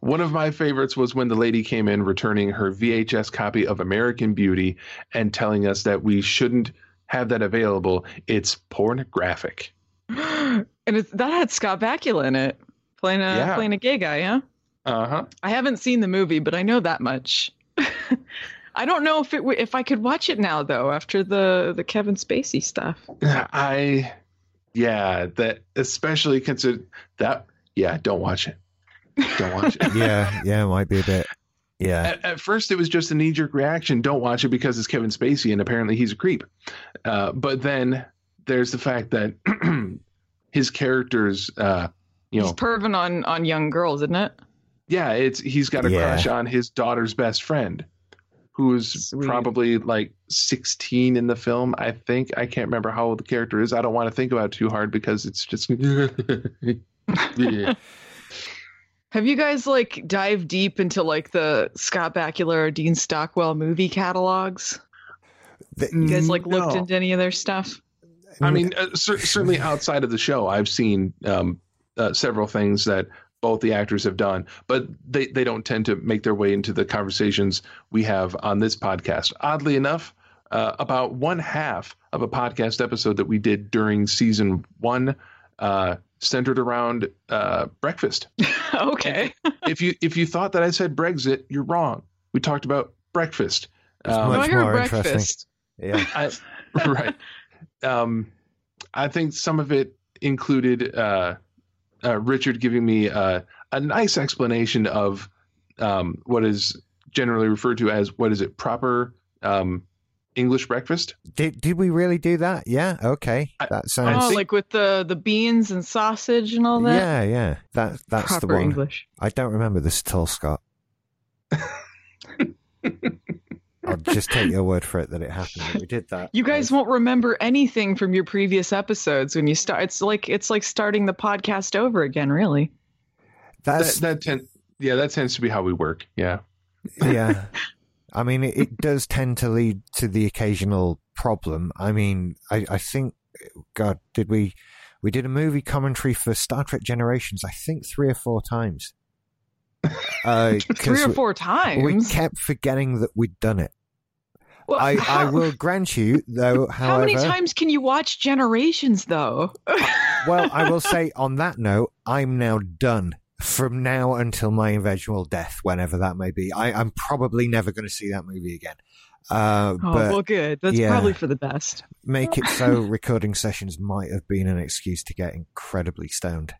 One of my favorites was when the lady came in returning her VHS copy of American Beauty and telling us that we shouldn't have that available. It's pornographic. and it, that had Scott Bakula in it, playing a Yeah. playing a gay guy. Yeah, Uh huh. I haven't seen the movie, but I know that much. I don't know if it w- if I could watch it now though after the the Kevin Spacey stuff. I, yeah, that especially consider that. Yeah, don't watch it. Don't watch it. yeah, yeah, it might be a bit. Yeah, At, at first, it was just a knee jerk reaction. Don't watch it because it's Kevin Spacey and apparently he's a creep. Uh, but then there's the fact that his characters, uh, you know, He's perving on on young girls, isn't it? yeah, it's he's got a Yeah. crush on his daughter's best friend, who's Sweet. probably like 16 in the film. I think I can't remember how old the character is. I don't want to think about it too hard because it's just. Yeah. Have you guys like dived deep into like the Scott Bakula or Dean Stockwell movie catalogs? The- You guys like looked into any of their stuff? I mean, uh, cer- certainly outside of the show, I've seen um, uh, several things that both the actors have done, but they, they don't tend to make their way into the conversations we have on this podcast. Oddly enough, uh, about one half of a podcast episode that we did during season one uh, centered around uh, breakfast. okay. if you if you thought that I said Brexit, you're wrong. We talked about breakfast. Um, much I heard more interesting. breakfast. yeah, I, right. um, I think some of it included uh, uh, Richard giving me uh, a nice explanation of um, what is generally referred to as what is it proper um, English breakfast. Did did we really do that? Yeah. Okay. I- That Oh, sounds. think- like with the the beans and sausage and all that. yeah, yeah. That that's Proper the one. English. I don't remember this at all, Scott. I'll just take your word for it that it happened. that We did that. You guys won't remember anything from your previous episodes when you start. It's like it's like starting the podcast over again. Really. That's that tend, yeah, that tends to be how we work. Yeah. yeah. I mean, it, it does tend to lead to the occasional problem. I mean, I, I think, God, did we? We did a movie commentary for Star Trek Generations. I think three or four times. Uh, Three 'cause or four times. We kept forgetting that we'd done it. Well, I, I will grant you, though. However, How many times can you watch Generations though? well, I will say on that note, I'm now done from now until my eventual death, whenever that may be. I, I'm probably never going to see that movie again. Uh, Oh but well, good. That's yeah. probably for the best. make it so recording sessions might have been an excuse to get incredibly stoned.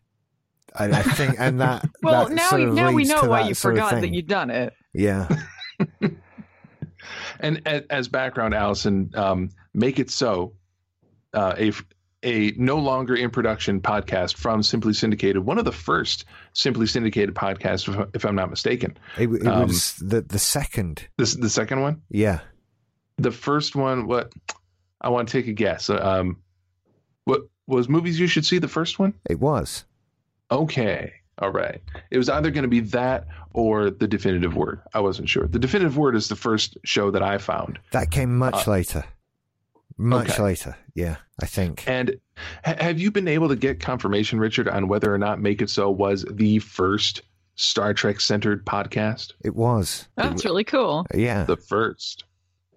I, I think, and that. Well, that now now we know why you forgot that you'd done it. Yeah, And as background, Allison, um, make it so uh, a a no longer in production podcast from Simply Syndicated, one of the first Simply Syndicated podcasts, if, if I'm not mistaken. it, it Um, was the the second. This the second one. Yeah, The first one, what I want to take a guess. Um, what was movies you should see? The first one. it was. Okay. All right. It was either going to be that or the definitive word. I wasn't sure. The definitive word is the first show that I found. That came much Uh, later. Much okay. later. Yeah, I think. And ha- have you been able to get confirmation, Richard, on whether or not Make It So was the first Star Trek centered podcast? It was. That's really cool. Yeah. The first.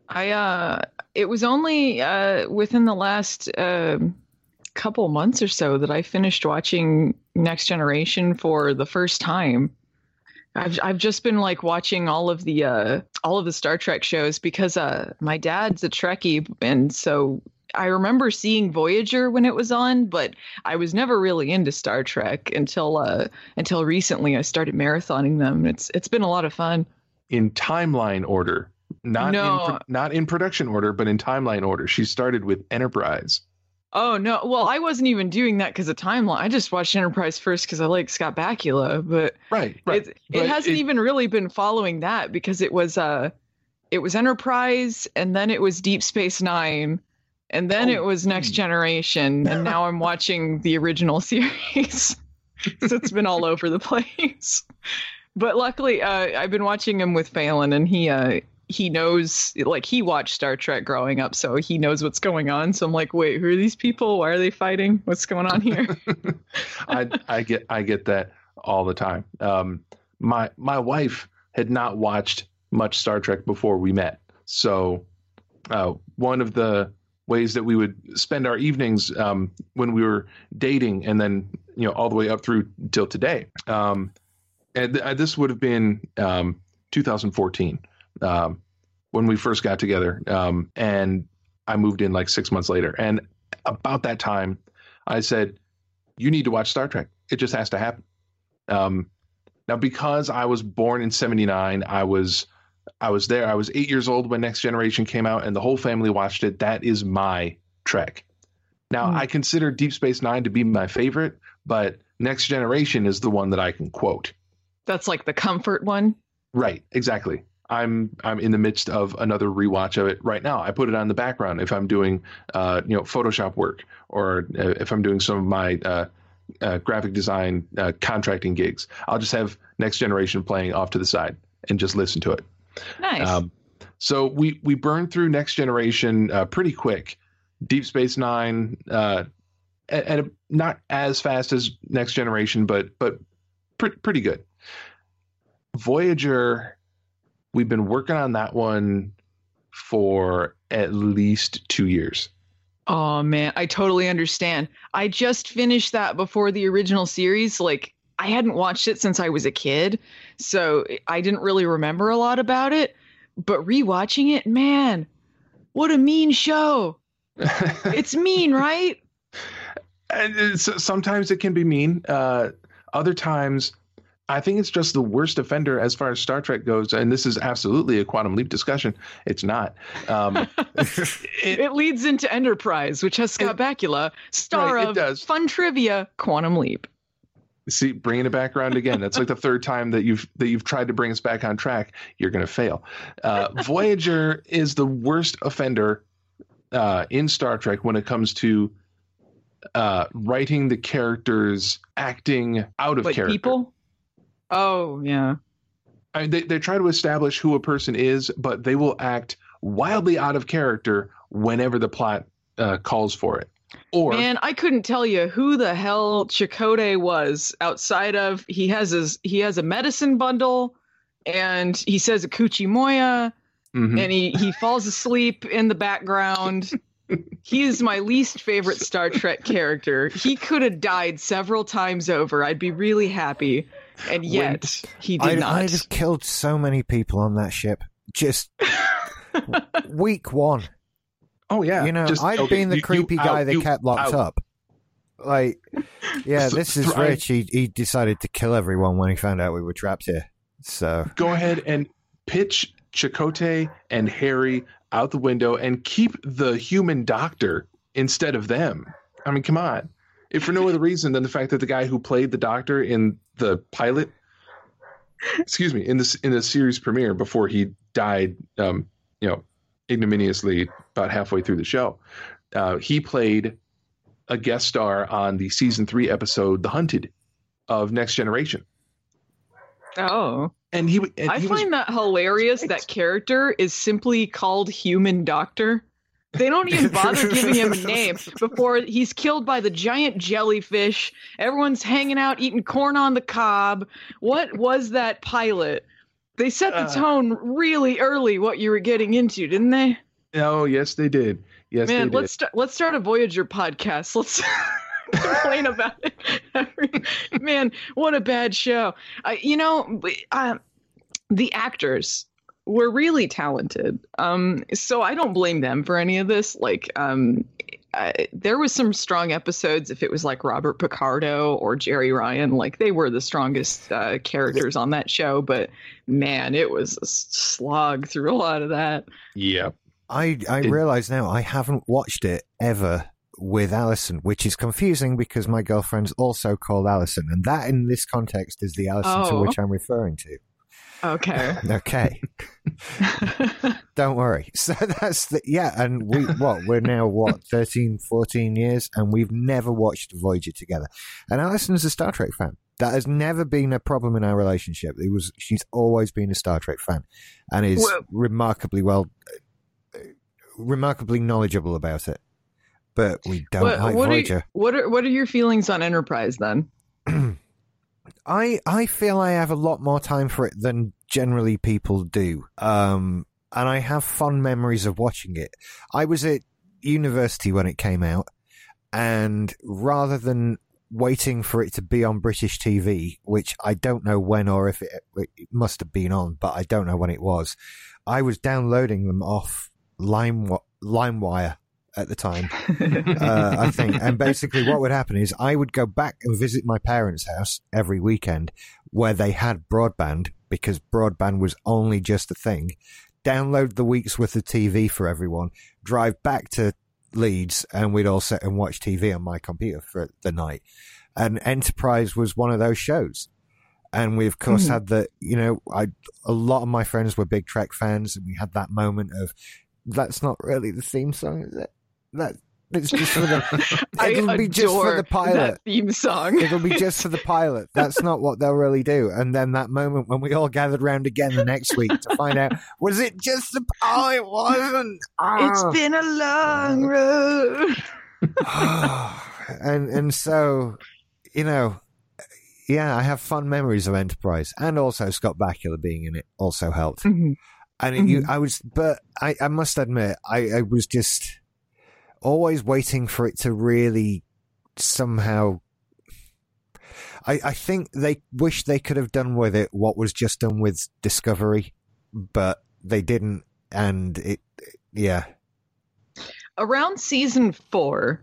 I uh, it was only uh within the last um couple months or so that I finished watching Next Generation for the first time. I've I've just been like watching all of the uh all of the Star Trek shows because uh my dad's a Trekkie and so I remember seeing Voyager when it was on, but I was never really into Star Trek until uh until recently I started marathoning them. It's it's been a lot of fun. In timeline order. Not No. in not in production order, but in timeline order. She started with Enterprise. Oh no! Well, I wasn't even doing that because of timeline. I just watched Enterprise first because I like Scott Bakula, but Right, right. it But it hasn't it- even really been following that because it was uh, it was Enterprise and then it was Deep Space Nine, and then Oh, it was Next hmm. Generation, and now I'm watching the original series. so it's been all over the place. But luckily, uh, I've been watching him with Phelan, and he uh, he knows like he watched Star Trek growing up, so he knows what's going on. So I'm like, wait, who are these people? Why are they fighting? What's going on here? I I get I get that all the time. Um, my my wife had not watched much Star Trek before we met, so uh, one of the ways that we would spend our evenings um, when we were dating, and then you know all the way up through till today. Um, and th- this would have been um, 2014 um, when we first got together, um, and I moved in like six months later. And about that time, I said, "You need to watch Star Trek. It just has to happen." Um, now, because I was born in '79, I was I was there. I was eight years old when Next Generation came out, and the whole family watched it. That is my Trek. Now, Hmm. I consider Deep Space Nine to be my favorite, but Next Generation is the one that I can quote. That's like the comfort one. Right, exactly. I'm I'm in the midst of another rewatch of it right now. I put it on the background if I'm doing uh, you know Photoshop work or uh, if I'm doing some of my uh, uh, graphic design uh, contracting gigs. I'll just have Next Generation playing off to the side and just listen to it. Nice. Um, so we we burned through Next Generation uh, pretty quick. Deep Space Nine, uh, at not as fast as Next Generation, but but pre- pretty good. Voyager, we've been working on that one for at least two years. Oh man, I totally understand. I just finished that before the original series. Like I hadn't watched it since I was a kid, so I didn't really remember a lot about it. But rewatching it, man, what a mean show. It's mean, right? And it's, sometimes it can be mean. Uh, other times, I think it's just the worst offender as far as Star Trek goes. And this is absolutely a quantum leap discussion. It's not. Um, it, it, leads into Enterprise, which has Scott it, Bakula, star right, of Fun Trivia, Quantum Leap. See, bringing it back around again. That's like the third time that you've that you've tried to bring us back on track. You're going to fail. Uh, Voyager is the worst offender uh, in Star Trek when it comes to uh, writing the characters acting out of like character. People. Oh yeah. I mean, they they try to establish who a person is, but they will act wildly out of character whenever the plot uh, calls for it. Or man, I couldn't tell you who the hell Chakotay was outside of he has his he has a medicine bundle, and he says a Kuchi Moya, mm-hmm. and he he falls asleep in the background. he is my least favorite Star Trek character. He could have died several times over. I'd be really happy. And yet when, he did I'd, not. I'd have killed so many people on that ship. Just week one. Oh yeah. You know, Just, I'd okay, been the you, creepy you guy out, that kept locked out. up. Like yeah, this is Rich. He he decided to kill everyone when he found out we were trapped here. So go ahead and pitch Chakotay and Harry out the window and keep the human doctor instead of them. I mean, come on. If for no other reason than the fact that the guy who played the doctor in the pilot, excuse me, in this in the series premiere before he died, um, you know, ignominiously about halfway through the show, uh, he played a guest star on the season three episode "The Hunted" of Next Generation. Oh. And he, and I he find was, that hilarious. That character is simply called Human Doctor. They don't even bother giving him a name before he's killed by the giant jellyfish. Everyone's hanging out eating corn on the cob. What was that pilot? They set the uh, tone really early what you were getting into, didn't they? Oh, yes, they did. Yes, man. let's start. Let's start a Voyager podcast. Let's complain about it. Man, what a bad show. Uh, you know, uh, the actors were really talented. Um, so I don't blame them for any of this. Like, um, I, there was some strong episodes. If it was like Robert Picardo or Jeri Ryan, like they were the strongest uh, characters on that show. But man, it was a slog through a lot of that. Yeah, I I it, realize now I haven't watched it ever with Allison, which is confusing because my girlfriend's also called Allison, and that in this context is the Allison oh. to which I'm referring to. Okay. okay. Don't worry. So that's the yeah, and we what we're now what 13, 14 years, and we've never watched Voyager together. And Allison's a Star Trek fan. That has never been a problem in our relationship. It was she's always been a Star Trek fan, and is well, remarkably well, remarkably knowledgeable about it but we don't what, like what Voyager. Are, what are what are your feelings on Enterprise then? I I feel I have a lot more time for it than generally people do. Um, and I have fond memories of watching it. I was at university when it came out, and rather than waiting for it to be on British TV, which I don't know when or if it, it must have been on, but I don't know when it was, I was downloading them off Lime LimeWire at the time, uh, I think. And basically, what would happen is I would go back and visit my parents' house every weekend where they had broadband because broadband was only just a thing. Download the week's worth of TV for everyone, drive back to Leeds, and we'd all sit and watch TV on my computer for the night. And Enterprise was one of those shows. And we, of course, mm. had the, you know, I, a lot of my friends were big Trek fans, and we had that moment of, that's not really the theme song, is it? That it's just for the. It'll be just for the pilot theme song. it'll be just for the pilot. That's not what they'll really do. And then that moment when we all gathered round again the next week to find out was it just the? Oh, it wasn't. Oh. It's ah. been a long road. and and so, you know, yeah, I have fun memories of Enterprise, and also Scott Bakula being in it also helped. Mm-hmm. And it, mm-hmm. you, I was, but I, I must admit, I, I was just always waiting for it to really somehow. I, I think they wish they could have done with it what was just done with Discovery, but they didn't, and it, yeah. around season four,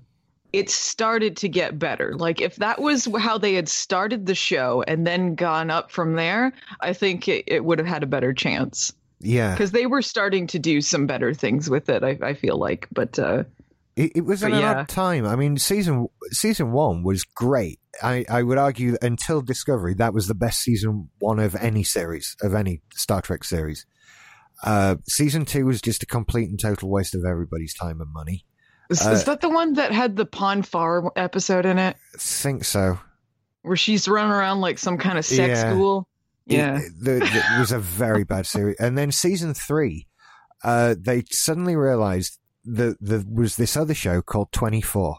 it started to get better. Like if that was how they had started the show and then gone up from there, I think it, it would have had a better chance Yeah, because they were starting to do some better things with it. I, I feel like, but uh, it, it was but an yeah. odd time. I mean, season season one was great. I, I would argue that until Discovery, that was the best season one of any series of any Star Trek series. Uh, season two was just a complete and total waste of everybody's time and money. is, Uh, is that the one that had the Pon Farr episode in it, I think so. where she's running around like some kind of sex Yeah. school? Yeah. It, the, the, it was a very bad series. And then season three, uh, they suddenly realized that there was this other show called 24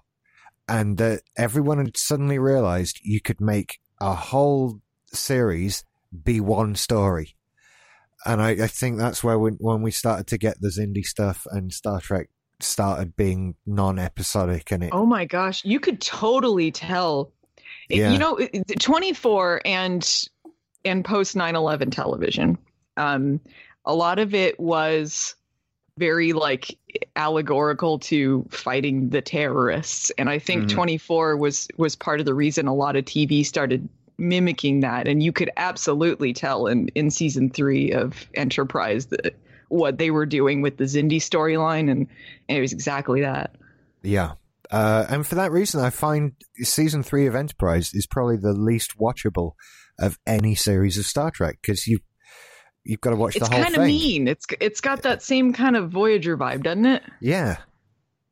and that everyone had suddenly realized you could make a whole series be one story. And I, I think that's where we, when we started to get the Xindi stuff and Star Trek started being non-episodic and it, Oh my gosh, you could totally tell. Yeah. You know, it- it- 24 and and post 9/11 television. Um a lot of it was very like allegorical to fighting the terrorists and I think Mhm. 24 was was part of the reason a lot of TV started mimicking that and you could absolutely tell in in season 3 of Enterprise that what they were doing with the Xindi storyline and, and it was exactly that. Yeah. Uh, and for that reason, I find season three of Enterprise is probably the least watchable of any series of Star Trek because you you've got to watch it's the whole kind of thing. mean. It's it's got that same kind of Voyager vibe, doesn't it? Yeah.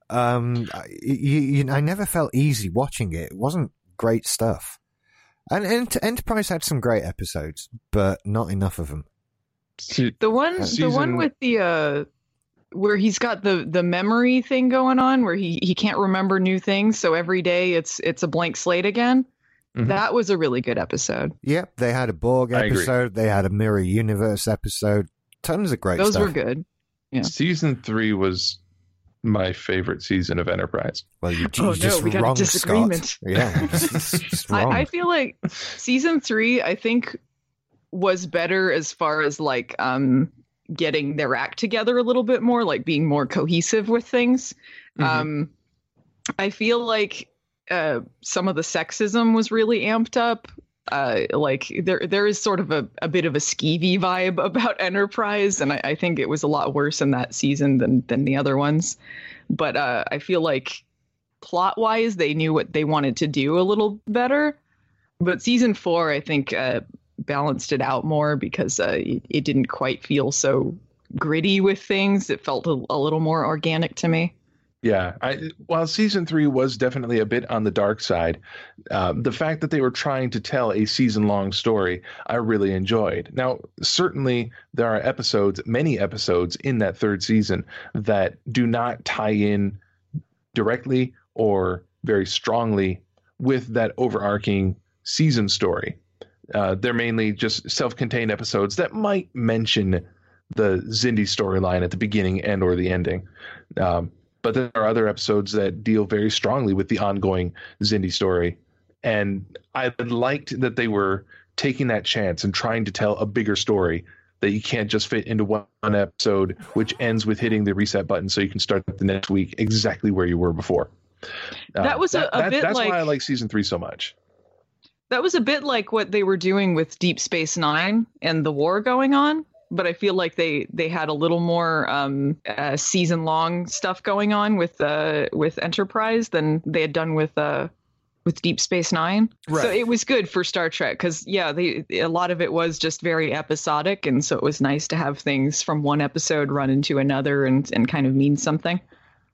Um, I- you, you, I never felt easy watching it. It wasn't great stuff. And, and Enterprise had some great episodes, but not enough of them. The one the one with the uh where he's got the the memory thing going on where he he can't remember new things, so every day it's it's a blank slate again. Mhm. That was a really good episode. Yep, they had a Borg episode. They had a Mirror Universe episode. Tons of great Those stuff. were good. Yeah. Season three was my favorite season of Enterprise. Well, you, Oh, you no, just we got a disagreement. Scott. Yeah, it's just wrong. I, I feel like season three, I think, was better as far as like um getting their act together a little bit more, like being more cohesive with things. Mhm. Um I feel like uh some of the sexism was really amped up. Uh like there there is sort of a, a bit of a skeevy vibe about Enterprise, and I, I think it was a lot worse in that season than than the other ones. But uh I feel like plot wise they knew what they wanted to do a little better but season four i think uh, balanced it out more because uh, it, it didn't quite feel so gritty with things it felt a, a little more organic to me Yeah, I, while season three was definitely a bit on the dark side, uh, the fact that they were trying to tell a season long story, I really enjoyed. Now, certainly there are episodes, many episodes in that third season that do not tie in directly or very strongly with that overarching season story. Uh, they're mainly just self-contained episodes that might mention the Xindi storyline at the beginning and or the ending. Um, but there are other episodes that deal very strongly with the ongoing Xindi story. And I liked that they were taking that chance and trying to tell a bigger story that you can't just fit into one episode, which ends with hitting the reset button so you can start the next week exactly where you were before. Uh, That was a- a bit That's like- why I like season three so much. that was a bit like what they were doing with deep space nine and the war going on but i feel like they they had a little more um uh, season long stuff going on with uh with enterprise than they had done with uh with deep space nine. So it was good for star trek because yeah they a lot of it was just very episodic and so it was nice to have things from one episode run into another and and kind of mean something.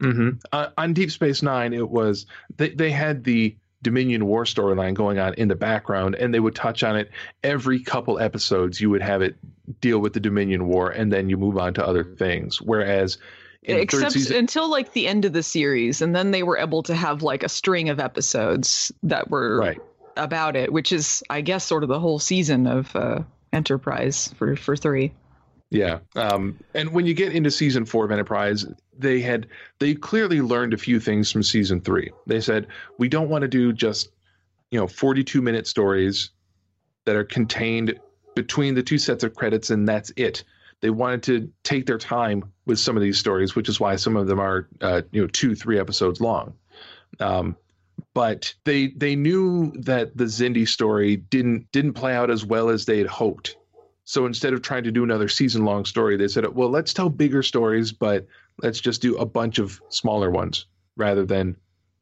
Hmm Uh, on Deep Space Nine, it was they they had the Dominion War storyline going on in the background, and they would touch on it every couple episodes. You would have it deal with the Dominion War, and then you move on to other things. Whereas in the third except season, until like the end of the series and then they were able to have like a string of episodes that were right, about it which is i guess sort of the whole season of uh, enterprise for for three yeah. Um, and when you get into season four of Enterprise, they had they clearly learned a few things from season three. They said we don't want to do just you know forty two minute stories that are contained between the two sets of credits and that's it. they wanted to take their time with some of these stories, which is why some of them are uh, you know two three episodes long. Um, but they they knew that the Xindi story didn't didn't play out as well as they had hoped. So instead of trying to do another season long story, they said, well, let's tell bigger stories, but let's just do a bunch of smaller ones rather than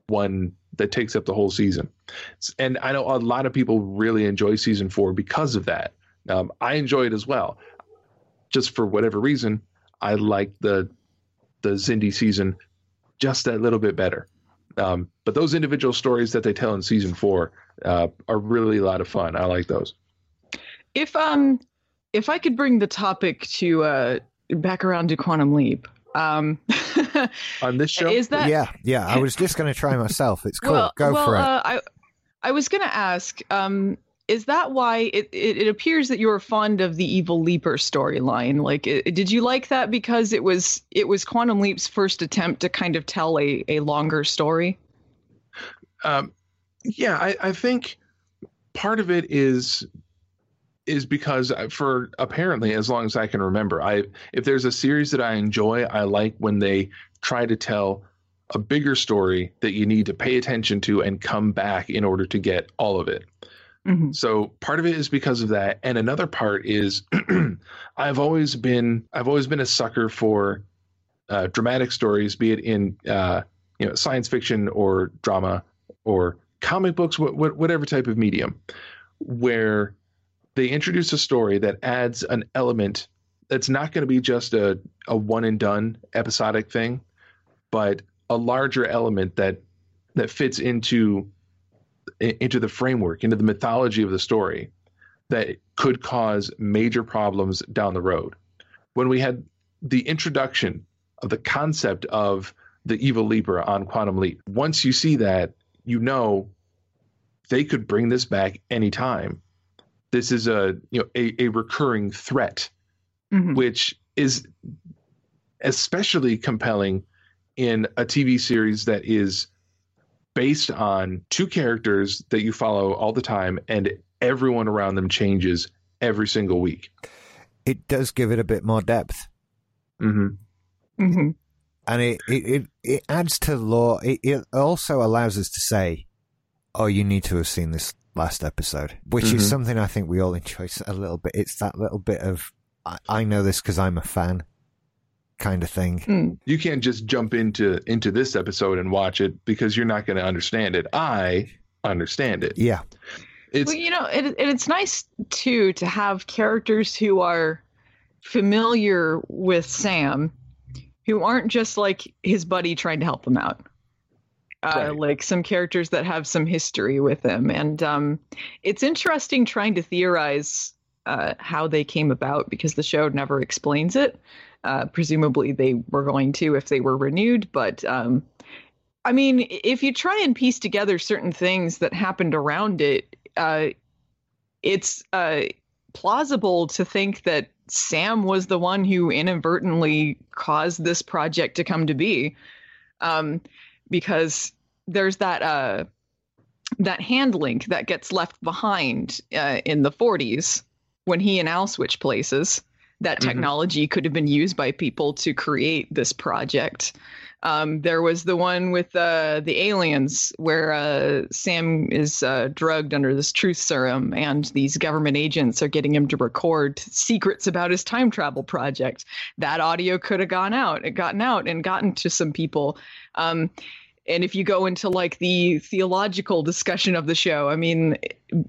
one that takes up the whole season. And I know a lot of people really enjoy season four because of that. Um, I enjoy it as well. Just for whatever reason, I like the the Xindi season just that little bit better. Um, but those individual stories that they tell in season four uh, are really a lot of fun. I like those. If um if I could bring the topic to uh back around to Quantum Leap. Um on this show is that yeah, yeah. I was just going to try myself. It's cool. well, Go well, for it. uh, I I was going to ask um is that why it, it, it appears that you were fond of the evil leaper storyline like it, did you like that because it was it was quantum leap's first attempt to kind of tell a, a longer story Um, yeah, I, I think part of it is is because for apparently as long as I can remember, I if there's a series that I enjoy, I like when they try to tell a bigger story that you need to pay attention to and come back in order to get all of it. Mhm. So part of it is because of that, and another part is I've always been I've always been a sucker for uh, dramatic stories, be it in uh, you know science fiction or drama or comic books, wh- wh- whatever type of medium, where they introduce a story that adds an element that's not going to be just a, a one and done episodic thing, but a larger element that that fits into into the framework, into the mythology of the story that could cause major problems down the road. When we had the introduction of the concept of the evil leaper on Quantum Leap, once you see that, you know they could bring this back anytime. This is a you know a, a recurring threat Mhm. which is especially compelling in a TV series that is based on two characters that you follow all the time and everyone around them changes every single week. it does give it a bit more depth. hmm Mhm. and it it, it, it adds to lore. It, it also allows us to say, "Oh, you need to have seen this last episode," which Mhm. is something I think we all enjoy a little bit. It's that little bit of I, I know this because I'm a fan kind of thing. Mm. You can't just jump into into this episode and watch it because you're not going to understand it. I understand it. Yeah, It's well, you know, it, it, it's nice too to have characters who are familiar with Sam, who aren't just like his buddy trying to help him out. Uh, Right. Like some characters that have some history with him, and um, it's interesting trying to theorize uh, how they came about because the show never explains it. Uh, presumably, they were going to if they were renewed, but um, I mean, if you try and piece together certain things that happened around it, uh, it's uh, plausible to think that Sam was the one who inadvertently caused this project to come to be, um, because there's that uh, that hand link that gets left behind uh, in the 40s when he and Al switch places. That Mhm. technology could have been used by people to create this project. Um, there was the one with uh, the aliens where uh, Sam is uh, drugged under this truth serum, and these government agents are getting him to record secrets about his time travel project. That audio could have gone out, it gotten out, and gotten to some people. Um, and if you go into like the theological discussion of the show, I mean,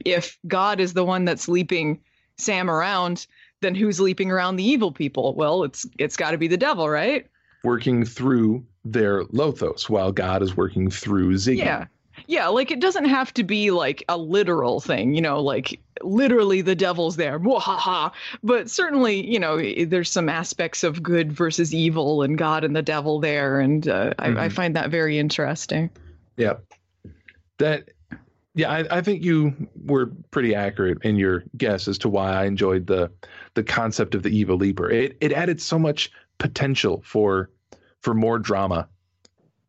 if God is the one that's leaping Sam around, then who's leaping around the evil people? Well, it's it's got to be the devil, right? working through their Lothos while God is working through Ziggy. Yeah. Yeah, like it doesn't have to be like a literal thing, you know, like literally the devil's there, Mwahaha. but certainly, you know, there's some aspects of good versus evil and God and the devil there, and uh, I, I Mhm. find that very interesting. Yeah. That yeah, I, I think you were pretty accurate in your guess as to why I enjoyed the the concept of the evil leaper. It it added so much potential for for more drama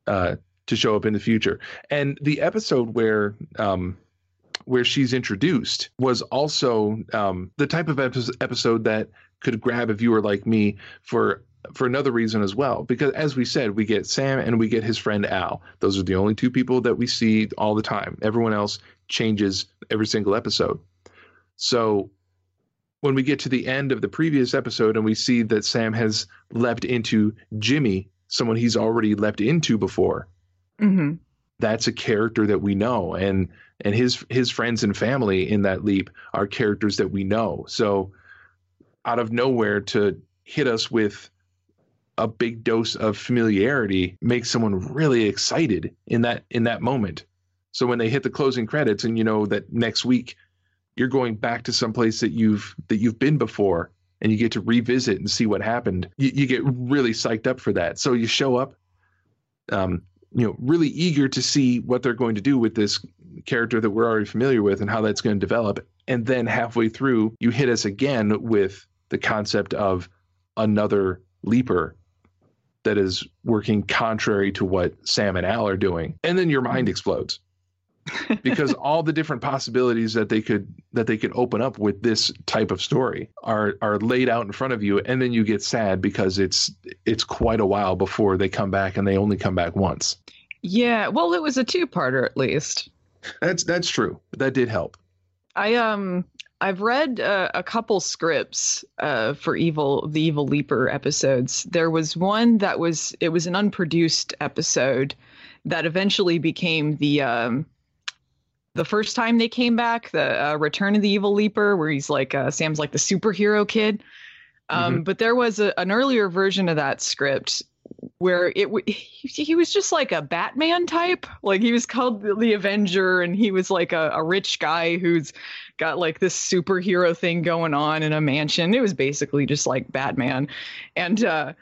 uh to show up in the future. And the episode where um where she's introduced was also um the type of epi- episode that could grab a viewer like me for for another reason as well. Because as we said, we get Sam and we get his friend Al. Those are the only two people that we see all the time. Everyone else changes every single episode. So when we get to the end of the previous episode and we see that Sam has leapt into Jimmy, someone he's already leapt into before, Mm-hmm. that's a character that we know, and and his his friends and family in that leap are characters that we know. So out of nowhere to hit us with a big dose of familiarity makes someone really excited in that in that moment. So when they hit the closing credits and you know that next week you're going back to some place that you've that you've been before and you get to revisit and see what happened, you, you get really psyched up for that. So you show up, um, you know, really eager to see what they're going to do with this character that we're already familiar with and how that's going to develop. And then halfway through, you hit us again with the concept of another leaper that is working contrary to what Sam and Al are doing. And then your mind mm-hmm. explodes. Because all the different possibilities that they could that they could open up with this type of story are are laid out in front of you and then you get sad because it's it's quite a while before they come back and they only come back once Yeah, well, it was a two-parter at least. that's that's true that did help I um I've read uh, a couple scripts uh, for Evil the Evil Leaper episodes. There was one that was it was an unproduced episode that eventually became the um the first time they came back, the uh, Return of the Evil Leaper, where he's like uh, Sam's like the superhero kid. Um, But there was a, an earlier version of that script where it w- he, he was just like a Batman type. Like he was called the, the Avenger, and he was like a, a rich guy who's got like this superhero thing going on in a mansion. It was basically just like Batman, and uh,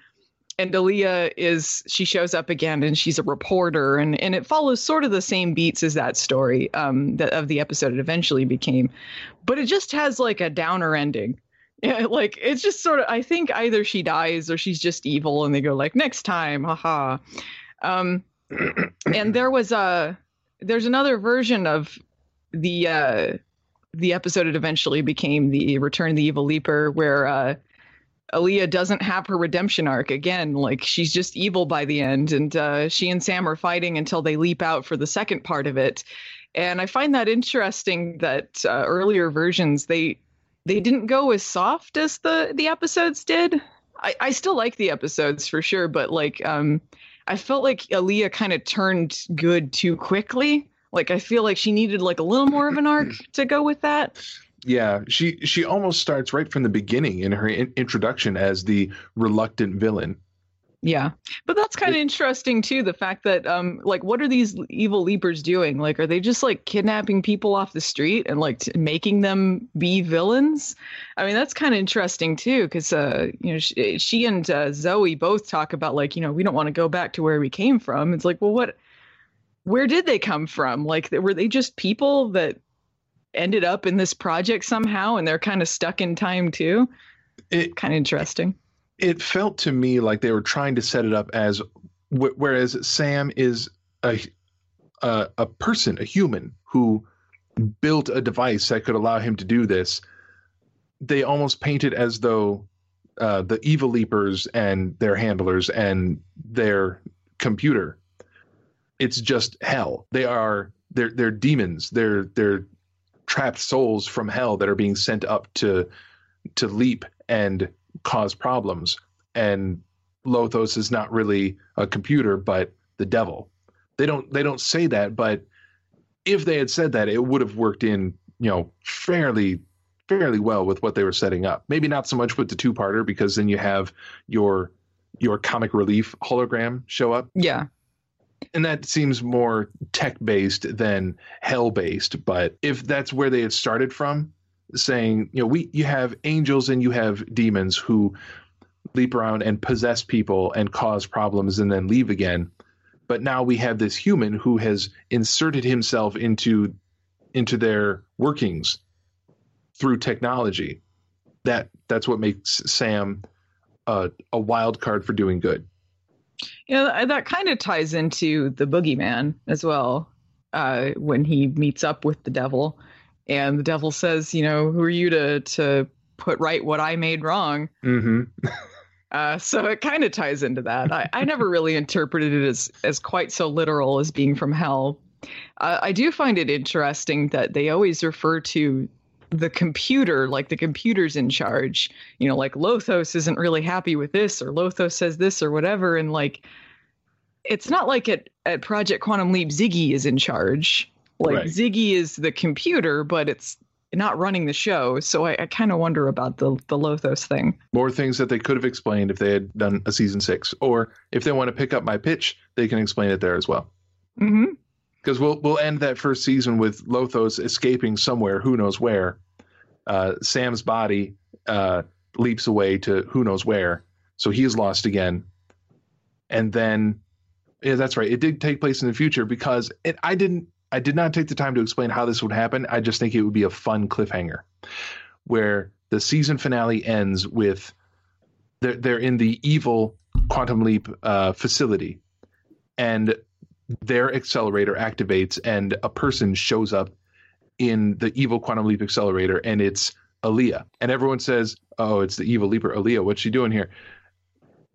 and Alia is she shows up again, and she's a reporter, and and it follows sort of the same beats as that story um, that of the episode it eventually became, but it just has like a downer ending. Yeah, like it's just sort of. I think either she dies or she's just evil, and they go like next time, haha. Um, and there was a there's another version of the uh, the episode. It eventually became the Return of the Evil Leaper, where uh, Alia doesn't have her redemption arc again. Like she's just evil by the end, and uh, she and Sam are fighting until they leap out for the second part of it. And I find that interesting that uh, earlier versions they they didn't go as soft as the the episodes did. I, I still like the episodes for sure, but like um, I felt like Alia kind of turned good too quickly. Like I feel like she needed like a little more of an arc to go with that. Yeah she she almost starts right from the beginning in her in- introduction as the reluctant villain Yeah. But that's kind of interesting too, the fact that um like what are these evil leapers doing? Like are they just like kidnapping people off the street and like t- making them be villains? I mean, that's kind of interesting too cuz uh you know she, she and uh, Zoey both talk about like, you know, we don't want to go back to where we came from. It's like, well what where did they come from? Like were they just people that ended up in this project somehow and they're kind of stuck in time too? it Kind of interesting. it felt to me like they were trying to set it up as wh- whereas Sam is a, a a person, a human who built a device that could allow him to do this. They almost paint it as though uh, the evil leapers and their handlers and their computer, it's just hell. They are they're they're demons. They're they're trapped souls from hell that are being sent up to to leap and cause problems. And Lothos is not really a computer, but the devil. They don't they don't say that, but if they had said that, it would have worked in, you know, fairly fairly well with what they were setting up. Maybe not so much with the two parter because then you have your your comic relief hologram show up. Yeah. And that seems more tech based than hell based. But if that's where they had started from, saying, you know, we you have angels and you have demons who leap around and possess people and cause problems and then leave again. But now we have this human who has inserted himself into into their workings through technology. That that's what makes Sam a, a wild card for doing good. Yeah, that, that kind of ties into the boogeyman as well. Uh, when he meets up with the devil, and the devil says, "You know, who are you to to put right what I made wrong. Mm-hmm. Uh, so it kind of ties into that. I, I never really interpreted it as as quite so literal as being from hell. Uh, I do find it interesting that they always refer to the computer like the computer's in charge. You know, like Lothos isn't really happy with this, or Lothos says this, or whatever, and like it's not like at at Project Quantum Leap Ziggy is in charge. Like Right. Ziggy is the computer, but it's not running the show. So I, I kind of wonder about the the Lothos thing. More things that they could have explained if they had done a season six, or if they want to pick up my pitch, they can explain it there as well. hmm because we'll we'll end that first season with Lothos escaping somewhere, who knows where. Uh, Sam's body uh, leaps away to who knows where, so he is lost again. And then, yeah, that's right. It did take place in the future because it, I didn't. I did not take the time to explain how this would happen. I just think it would be a fun cliffhanger, where the season finale ends with they're they're in the evil quantum leap uh, facility, and their accelerator activates and a person shows up in the evil quantum leap accelerator and it's Alia. And everyone says, Oh, it's the evil leaper Alia. What's she doing here?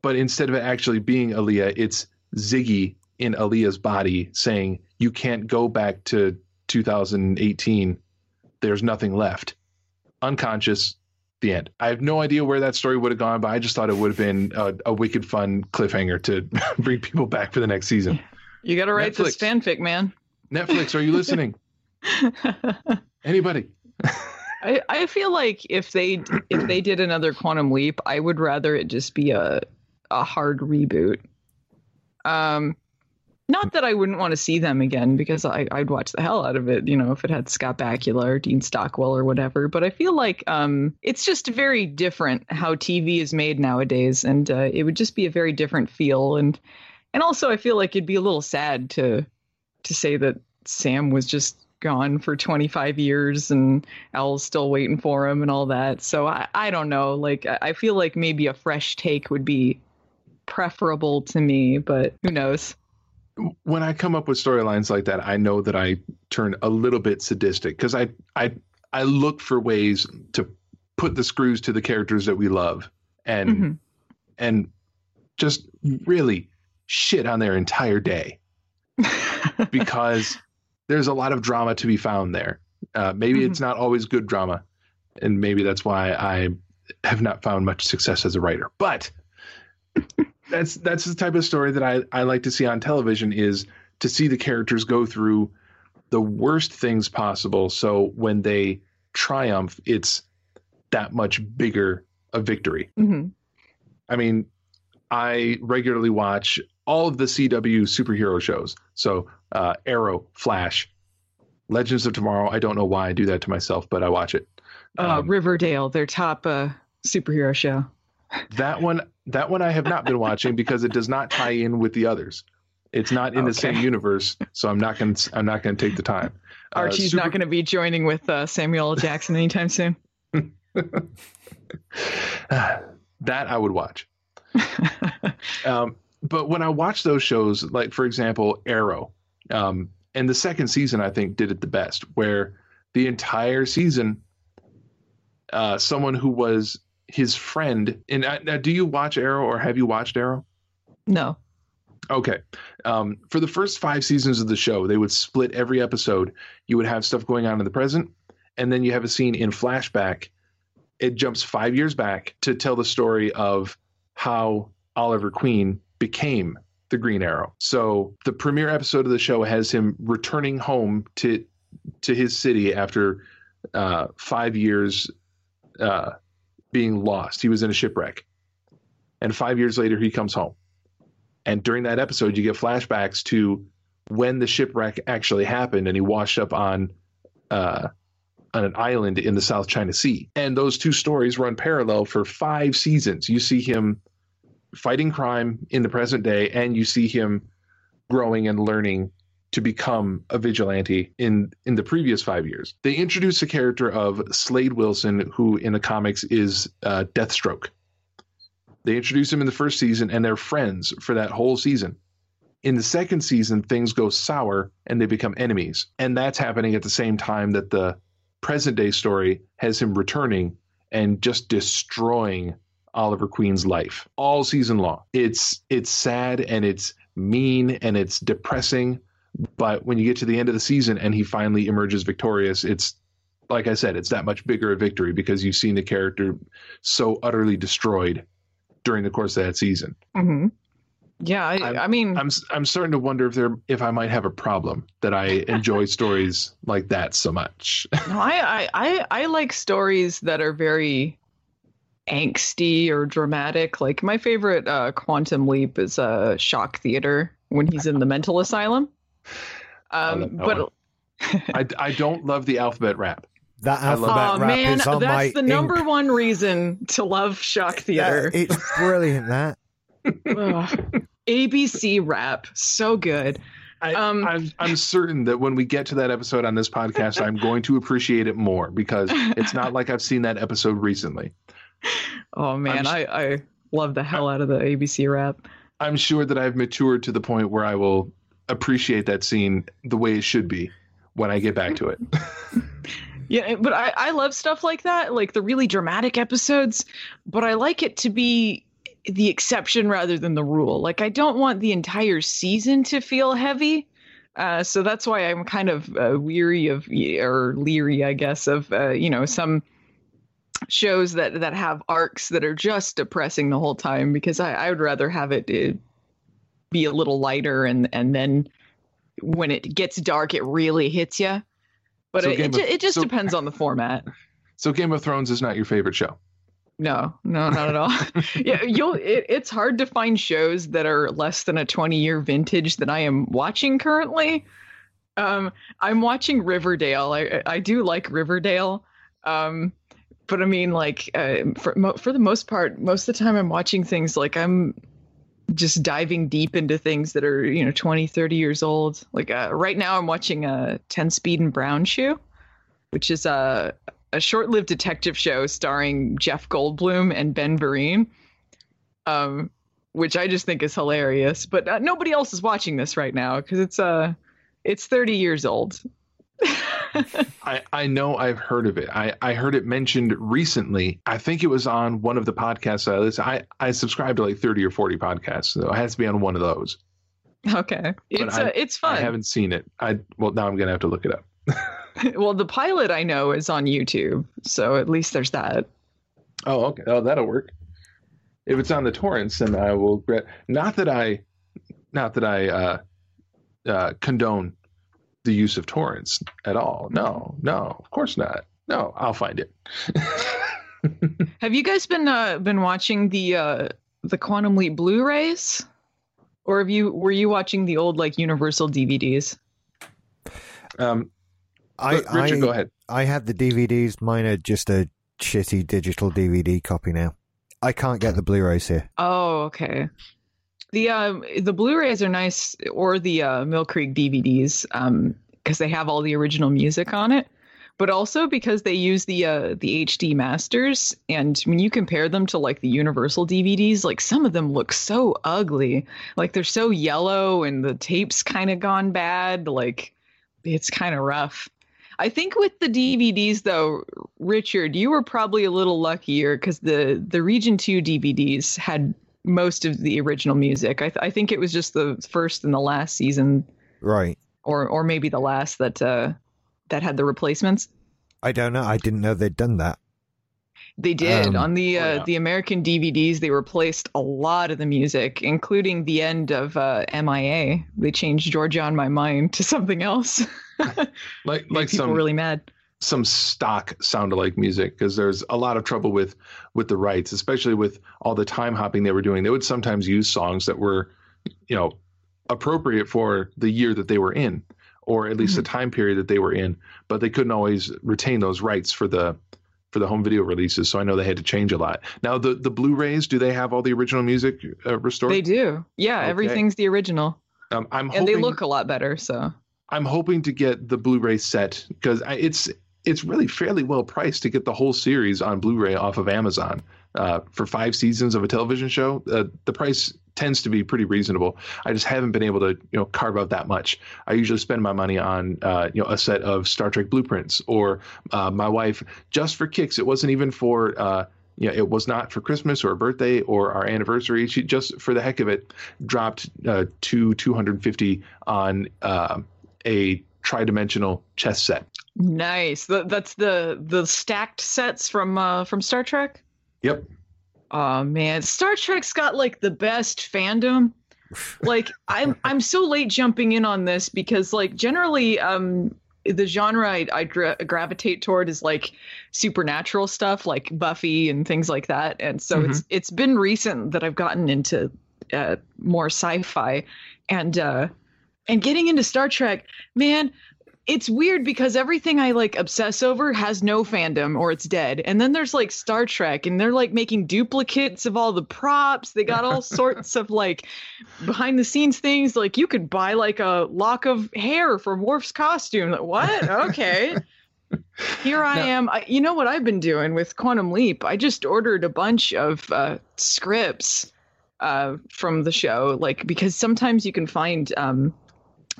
But instead of it actually being Alia, it's Ziggy in Alia's body saying, You can't go back to 2018. There's nothing left. Unconscious. The end. I have no idea where that story would have gone, but I just thought it would have been a, a wicked fun cliffhanger to bring people back for the next season. You got to write this fanfic, man. Netflix, are you listening? Anybody? I, I feel like if they if they did another Quantum Leap, I would rather it just be a a hard reboot. Um, not that I wouldn't want to see them again because I, I'd watch the hell out of it, you know, if it had Scott Bakula or Dean Stockwell or whatever. But I feel like um, it's just very different how TV is made nowadays, and uh, it would just be a very different feel. And and also, I feel like it'd be a little sad to to say that Sam was just gone for 25 years and Al's still waiting for him and all that. So I, I don't know. Like I feel like maybe a fresh take would be preferable to me, but who knows? When I come up with storylines like that, I know that I turn a little bit sadistic because I I I look for ways to put the screws to the characters that we love and Mhm. and just really shit on their entire day because there's a lot of drama to be found there. Uh, maybe it's not always good drama, and maybe that's why I have not found much success as a writer. But that's that's the type of story that I, I like to see on television is to see the characters go through the worst things possible. So when they triumph, it's that much bigger a victory. Mhm. I mean, I regularly watch all of the CW superhero shows. So uh, Arrow, Flash, Legends of Tomorrow. I don't know why I do that to myself, but I watch it. Uh, Um, Riverdale, their top uh, superhero show. that one, that one I have not been watching because it does not tie in with the others. It's not in the same universe, so I'm not going. to I'm not going to take the time. Uh, Archie's Super- not going to be joining with uh, Samuel L. Jackson anytime soon. that I would watch. Um, but when I watch those shows, like for example, Arrow, um, and the second season, I think did it the best, where the entire season, uh, someone who was his friend. And uh, now, do you watch Arrow or have you watched Arrow? no. Okay. Um, for the first five seasons of the show, they would split every episode. You would have stuff going on in the present, and then you have a scene in flashback. It jumps five years back to tell the story of how Oliver Queen became the Green Arrow. So the premiere episode of the show has him returning home to to his city after uh, five years uh, being lost. He was in a shipwreck, and five years later he comes home. And during that episode, you get flashbacks to when the shipwreck actually happened, and he washed up on uh, on an island in the South China Sea. And those two stories run parallel for five seasons. You see him fighting crime in the present day, and you see him growing and learning to become a vigilante in in the previous five years. They introduce the character of Slade Wilson, who in the comics is uh, Deathstroke. They introduce him in the first season, and they're friends for that whole season. In the second season, things go sour and they become enemies. And that's happening at the same time that the present day story has him returning and just destroying Oliver Queen's life all season long. It's it's sad and it's mean and it's depressing, but when you get to the end of the season and he finally emerges victorious, it's like I said, it's that much bigger a victory because you've seen the character so utterly destroyed during the course of that season. Mm-hmm. Yeah, I, I mean, I'm I'm starting to wonder if there if I might have a problem that I enjoy stories like that so much. no, I, I, I, I like stories that are very angsty or dramatic. Like my favorite uh, Quantum Leap is uh, Shock Theater when he's in the mental asylum. Um, that but. I I don't love the alphabet rap. That alphabet oh rap man, is on that's my the number ink- one reason to love Shock Theater. Yeah, it's brilliant. That ABC rap, so good. I, Um, I'm I'm certain that when we get to that episode on this podcast, I'm going to appreciate it more because it's not like I've seen that episode recently. Oh man, I love the hell out of the ABC rap. I'm sure that I've matured to the point where I will appreciate that scene the way it should be when I get back to it. Yeah, but I, I love stuff like that, like the really dramatic episodes, but I like it to be the exception rather than the rule. Like, I don't want the entire season to feel heavy. Uh, so that's why I'm kind of uh, weary of, or leery, I guess, of, uh, you know, some shows that, that have arcs that are just depressing the whole time because I, I would rather have it, uh be a little lighter and, and then when it gets dark, it really hits you. But So it, it, of- it just so- depends on the format. So Game of Thrones is not your favorite show. No, no, not at all. yeah, you'll. It, it's hard to find shows that are less than a twenty-year vintage that I am watching currently. Um, I'm watching Riverdale. I I do like Riverdale. Um, but I mean, like, uh, for mo- for the most part, most of the time I'm watching things like I'm just diving deep into things that are you know 20 30 years old like uh, right now i'm watching uh Tenspeed and brown shoe which is a a short-lived detective show starring Jeff Goldblum and Ben Vereen, um, which I just think is hilarious. But uh, nobody else is watching this right now because it's uh it's 30 years old. I, I know I've heard of it. I, I heard it mentioned recently. I think it was on one of the podcasts I listen. I, I subscribe to like 30 or 40 podcasts, so it has to be on one of those. okay, it's I- uh, it's fun. I haven't seen it. I well now I'm gonna have to look it up. well, the pilot I know is on YouTube, so at least there's that. Oh, okay. Oh, that'll work. If it's on the torrents, then I will. Gra- not that I, not that I uh, uh, condone the use of torrents at all. No, no, of course not. No, I'll find it. Have you guys been uh, been watching the uh, the Quantum Leap Blu-rays, or have you were you watching the old like Universal DVDs? um, I, Richard, I, go ahead. I have the DVDs. Mine are just a shitty digital DVD copy now. I can't get the Blu-rays here. Oh, okay. The um the Blu-rays are nice, or the uh, Mill Creek DVDs, um, because they have all the original music on it, but also because they use the uh the HD masters. And when you compare them to like the Universal DVDs, like some of them look so ugly, like they're so yellow, and the tape's kind of gone bad. Like it's kind of rough. I think with the DVDs though, Richard, you were probably a little luckier because the the Region Two DVDs had most of the original music. I, th- I think it was just the first and the last season, Right. or or maybe the last that uh, that had the replacements. I don't know. I didn't know they'd done that. They did Um, on the oh, uh, yeah. the American DVDs. They replaced a lot of the music, including the end of uh, MIA. They changed Georgia on My Mind to something else. Like Made like people some really mad. Some stock sound alike music because there's a lot of trouble with with the rights, especially with all the time hopping they were doing. They would sometimes use songs that were, you know, appropriate for the year that they were in, or at least the time period that they were in, but they couldn't always retain those rights for the for the home video releases. So I know they had to change a lot. Now the the Blu-rays, do they have all the original music uh, restored? They do. Yeah, Okay. everything's the original, Um, I'm and they look a lot better. So I'm hoping to get the Blu-ray set because it's it's really fairly well priced to get the whole series on Blu-ray off of Amazon. uh, for five seasons of a television show, uh, the price tends to be pretty reasonable. I just haven't been able to you know carve out that much. I usually spend my money on uh, you know a set of Star Trek blueprints or uh, my wife just for kicks. It wasn't even for uh, know, it was not for Christmas or a birthday or our anniversary. She just for the heck of it dropped uh, two 250 on uh, a tridimensional chess set. Nice. that's the the stacked sets from uh, from Star Trek. Yep. Oh man, Star Trek's got like the best fandom. Like I'm I'm so late jumping in on this because like generally um the genre I, I gra- gravitate toward is like supernatural stuff, like Buffy and things like that. And so mm-hmm. it's it's been recent that I've gotten into uh, more sci-fi, and uh, and getting into Star Trek. Man, it's weird because everything I like obsess over has no fandom or it's dead. And then there's like Star Trek and they're like making duplicates of all the props. They got all sorts of like behind the scenes things. Like you could buy like a lock of hair from Worf's costume. Like, what? Okay. Here I now, am. I, you know what I've been doing with Quantum Leap? I just ordered a bunch of uh, scripts uh, from the show, like because sometimes you can find um,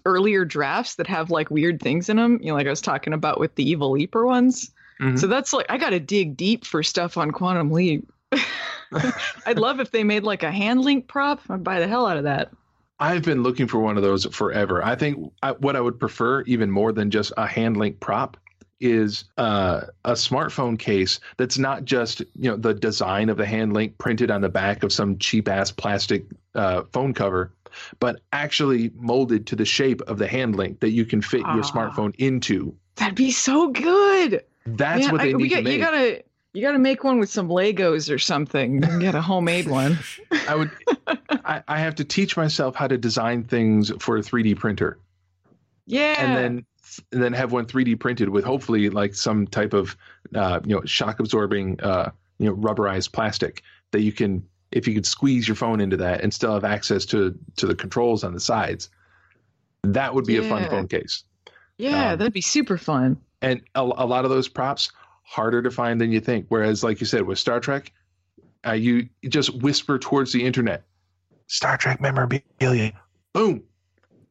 earlier drafts that have like weird things in them. You know, like I was talking about with the Evil Leaper ones. Mm-hmm. So that's like I got to dig deep for stuff on Quantum Leap. I'd love if they made like a hand link prop. I'd buy the hell out of that. I've been looking for one of those forever. I think I, what I would prefer, even more than just a hand link prop, is uh, a smartphone case that's not just you know the design of the hand link printed on the back of some cheap ass plastic uh, phone cover, but actually molded to the shape of the hand link that you can fit your ah. smartphone into. That'd be so good. That's Man, what they I, need got, to make. You gotta you gotta make one with some Legos or something. Get a homemade one. I would. I, I have to teach myself how to design things for a 3D printer. Yeah. And then and then have one 3D printed with hopefully like some type of uh, you know shock absorbing uh, you know rubberized plastic that you can if you could squeeze your phone into that and still have access to to the controls on the sides, that would be yeah. a fun phone case. Yeah, um, that'd be super fun. And a, a, lot of those props harder to find than you think. Whereas, like you said, with Star Trek, uh, you just whisper towards the internet, Star Trek memorabilia, boom,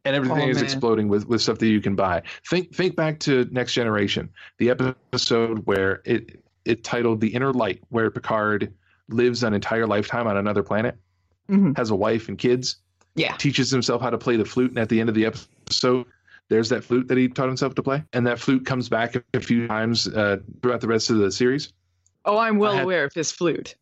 and everything oh, is exploding with, with stuff that you can buy. Think think back to Next Generation, the episode where it it titled "The Inner Light," where Picard lives an entire lifetime on another planet, mm-hmm. has a wife and kids, yeah, teaches himself how to play the flute, and at the end of the episode, there's that flute that he taught himself to play, and that flute comes back a few times uh, throughout the rest of the series. Oh, I'm well aware of his flute.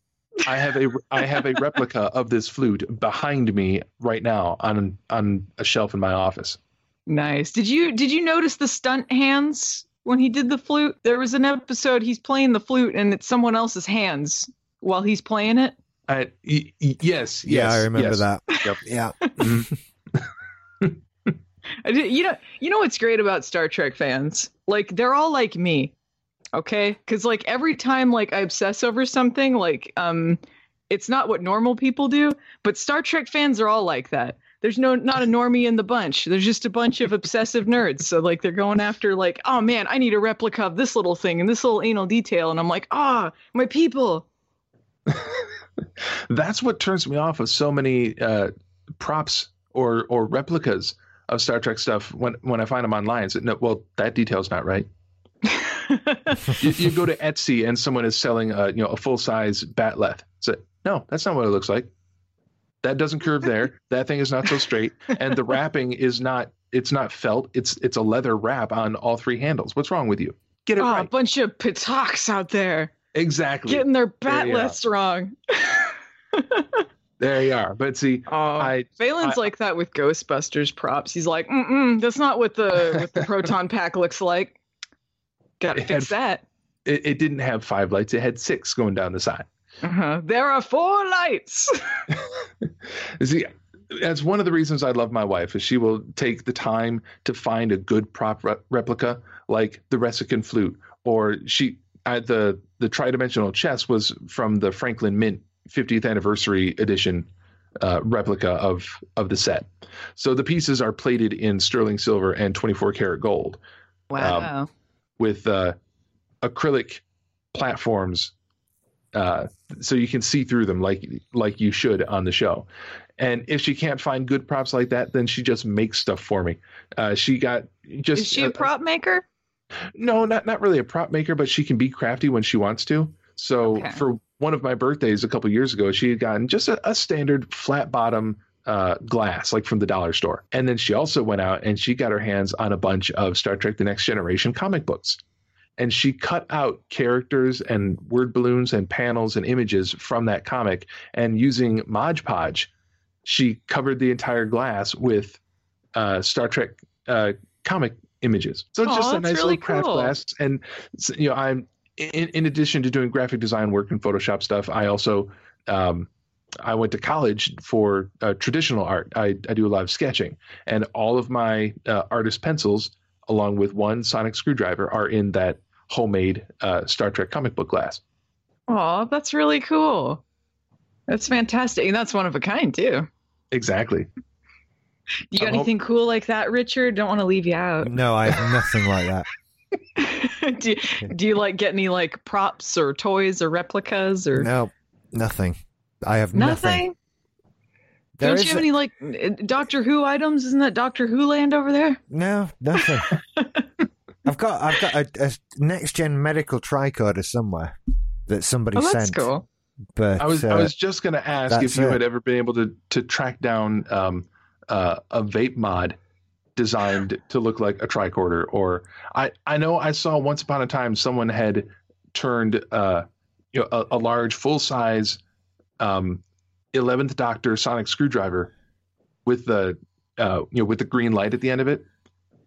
I have a I have a replica of this flute behind me right now on on a shelf in my office. Nice. Did you did you notice the stunt hands when he did the flute? There was an episode he's playing the flute and it's someone else's hands while he's playing it? Uh, y- y- yes, yes. Yeah, I remember yes. that. Yep. yeah. you know, you know what's great about Star Trek fans? Like they're all like me. Okay? Cuz like every time like I obsess over something, like um it's not what normal people do, but Star Trek fans are all like that. There's no not a normie in the bunch. There's just a bunch of obsessive nerds. So like they're going after like, oh man, I need a replica of this little thing and this little anal detail, and I'm like, ah, oh, my people. That's what turns me off of so many uh, props or or replicas of Star Trek stuff when when I find them online. So, no, well, that detail's not right. you, you, go to Etsy and someone is selling a you know a full size bat'leth. So no, that's not what it looks like. That doesn't curve there. That thing is not so straight, and the wrapping is not. It's not felt. It's it's a leather wrap on all three handles. What's wrong with you? Get it oh, right. A bunch of p'taks out there. Exactly. Getting their bat'leths wrong. there you are. But see, oh, I Phelan's I, like that with Ghostbusters props. He's like, mm that's not what the what the proton pack looks like. Got to fix had, that. It, it, didn't have five lights. It had six going down the side. Uh-huh. There are four lights. see, that's one of the reasons I love my wife is she will take the time to find a good prop re- replica like the Ressikan flute, or she I, the the tridimensional chess was from the Franklin Mint 50th anniversary edition uh, replica of of the set. So the pieces are plated in sterling silver and 24 karat gold. Wow. Um, with uh, acrylic platforms uh, so you can see through them like like you should on the show. And if she can't find good props like that, then she just makes stuff for me. Uh, she got just Is she a prop maker? No, not not really a prop maker, but she can be crafty when she wants to. So Okay. for one of my birthdays a couple years ago, she had gotten just a, a standard flat bottom uh, glass, like from the dollar store. And then she also went out and she got her hands on a bunch of Star Trek: The Next Generation comic books. And she cut out characters and word balloons and panels and images from that comic. And using Mod Podge, she covered the entire glass with uh, Star Trek uh, comic images. So it's just a nice really little craft cool. glass. And you know, I'm in, in addition to doing graphic design work and Photoshop stuff, I also um, I went to college for uh, traditional art. I, I do a lot of sketching, and all of my uh, artist pencils, along with one sonic screwdriver, are in that homemade uh, Star Trek comic book glass. Oh, that's really cool. That's fantastic. And that's one of a kind too. Exactly. You got I hope- anything cool like that, Richard? Don't want to leave you out. No, I have nothing like that. do, you, do you like get any like props or toys or replicas or No, nothing. I have nothing. nothing? Don't you have a- any like Doctor Who items? Isn't that Doctor Who land over there? No, nothing. I've got I've got a, a next gen medical tricorder somewhere that somebody Oh, that's sent. cool. But I was uh, I was just going to ask if you it. had ever been able to to track down um, uh, a vape mod designed to look like a tricorder, or I I know I saw once upon a time someone had turned uh, you know a, a large full size um, 11th Doctor sonic screwdriver with the uh, you know with the green light at the end of it.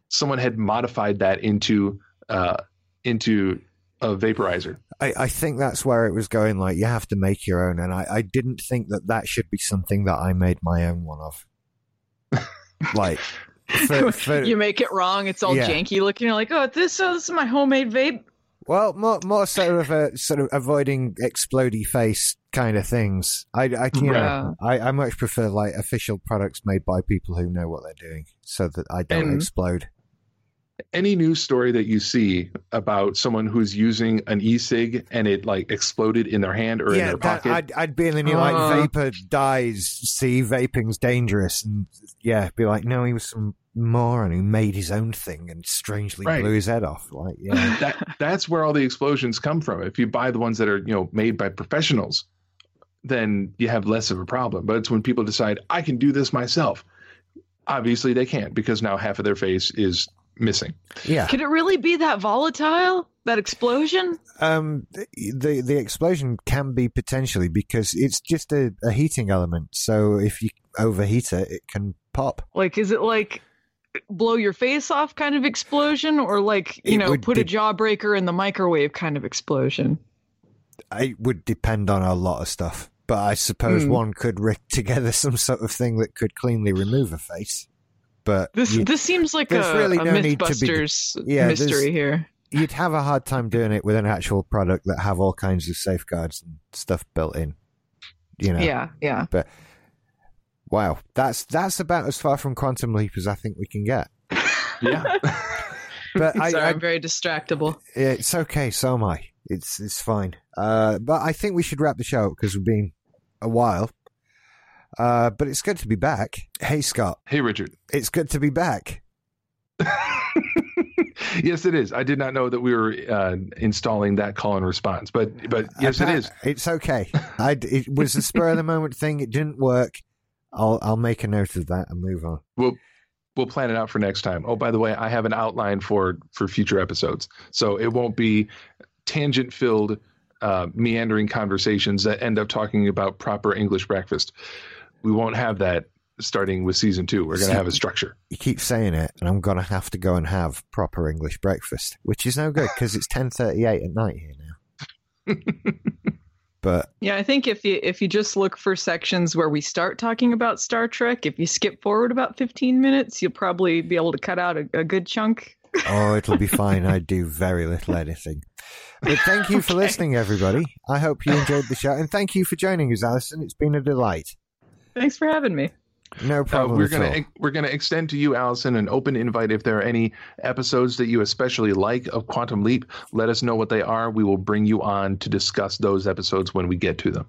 Someone had modified that into uh, into a vaporizer. I, I think that's where it was going. Like you have to make your own, and I, I didn't think that that should be something that I made my own one of. like, for, for, you make it wrong. It's all Yeah. janky looking. You're like, oh, this, uh, this is my homemade vape. well, more more sort of a sort of avoiding explodey face kind of things. I, I you know, I, I much prefer like official products made by people who know what they're doing, so that I don't And- explode. Any news story that you see about someone who's using an e-cig and it like exploded in their hand or in their that, pocket I'd, I'd be in the new like Uh. vapor dies. See, vaping's dangerous, and yeah, be like, no, he was some moron who made his own thing and strangely Right. blew his head off. Like, yeah, that that's where all the explosions come from if you buy the ones that are you know made by professionals then you have less of a problem but it's when people decide i can do this myself obviously they can't because now half of their face is missing yeah. Could it really be that volatile? That explosion? Um, the the explosion can be potentially because it's just a, a heating element. So if you overheat it, it can pop. Like, is it like blow your face off kind of explosion, or like you It know would put a jawbreaker in the microwave kind of explosion? It would depend on a lot of stuff. But I suppose Hmm. one could rig together some sort of thing that could cleanly remove a face. But This you- this seems like there's a, really a no need to be- MythBusters Yeah, mystery here. you'd have a hard time doing it with an actual product that have all kinds of safeguards and stuff built in. You know. Yeah, yeah. But wow. That's that's about as far from quantum leap as I think we can get. yeah But I, Sorry, I I'm very distractible. It's okay. So am I. It's it's fine. Uh, but I think we should wrap the show because we've been a while. Uh, but it's good to be back. Hey Scott, hey richard it's good to be back. yes it is i did not know that we were uh, installing that call and response but but yes it is. It's okay. I it was a spur of the moment thing. It didn't work. I'll I'll make a note of that and move on. we'll plan it out for next time. Oh, by the way, I have an outline for for future episodes, so it won't be tangent filled, uh, meandering conversations that end up talking about proper English breakfast. We won't have that starting with season two. We're going to have a structure. You keep saying it, and I'm gonna have to go and have proper English breakfast, which is no good because it's ten thirty eight at night here now. but Yeah, I think if you if you just look for sections where we start talking about Star Trek, if you skip forward about 15 minutes, you'll probably be able to cut out a, a good chunk. Oh, it'll be fine. I do very little editing. But thank you for Okay. listening, everybody. I hope you enjoyed the show. And thank you for joining us, Allison. It's been a delight. Thanks for having me. No Uh, problem. we're gonna all. we're gonna extend to you, Allison, an open invite. If there are any episodes that you especially like of Quantum Leap, let us know what they are. We will bring you on to discuss those episodes when we get to them.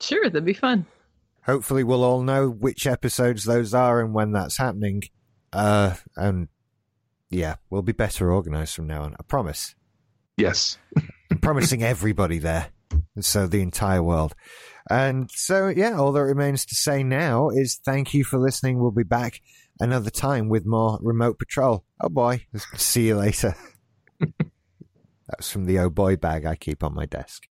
Sure, that'd be fun. Hopefully, we'll all know which episodes those are and when that's happening. Uh, and yeah, we'll be better organized from now on. I promise. Yes. I'm promising everybody there. and So the entire world. And so, yeah, all that remains to say now is thank you for listening. We'll be back another time with more remote patrol. Oh boy. See you later. That's from the oh boy bag I keep on my desk.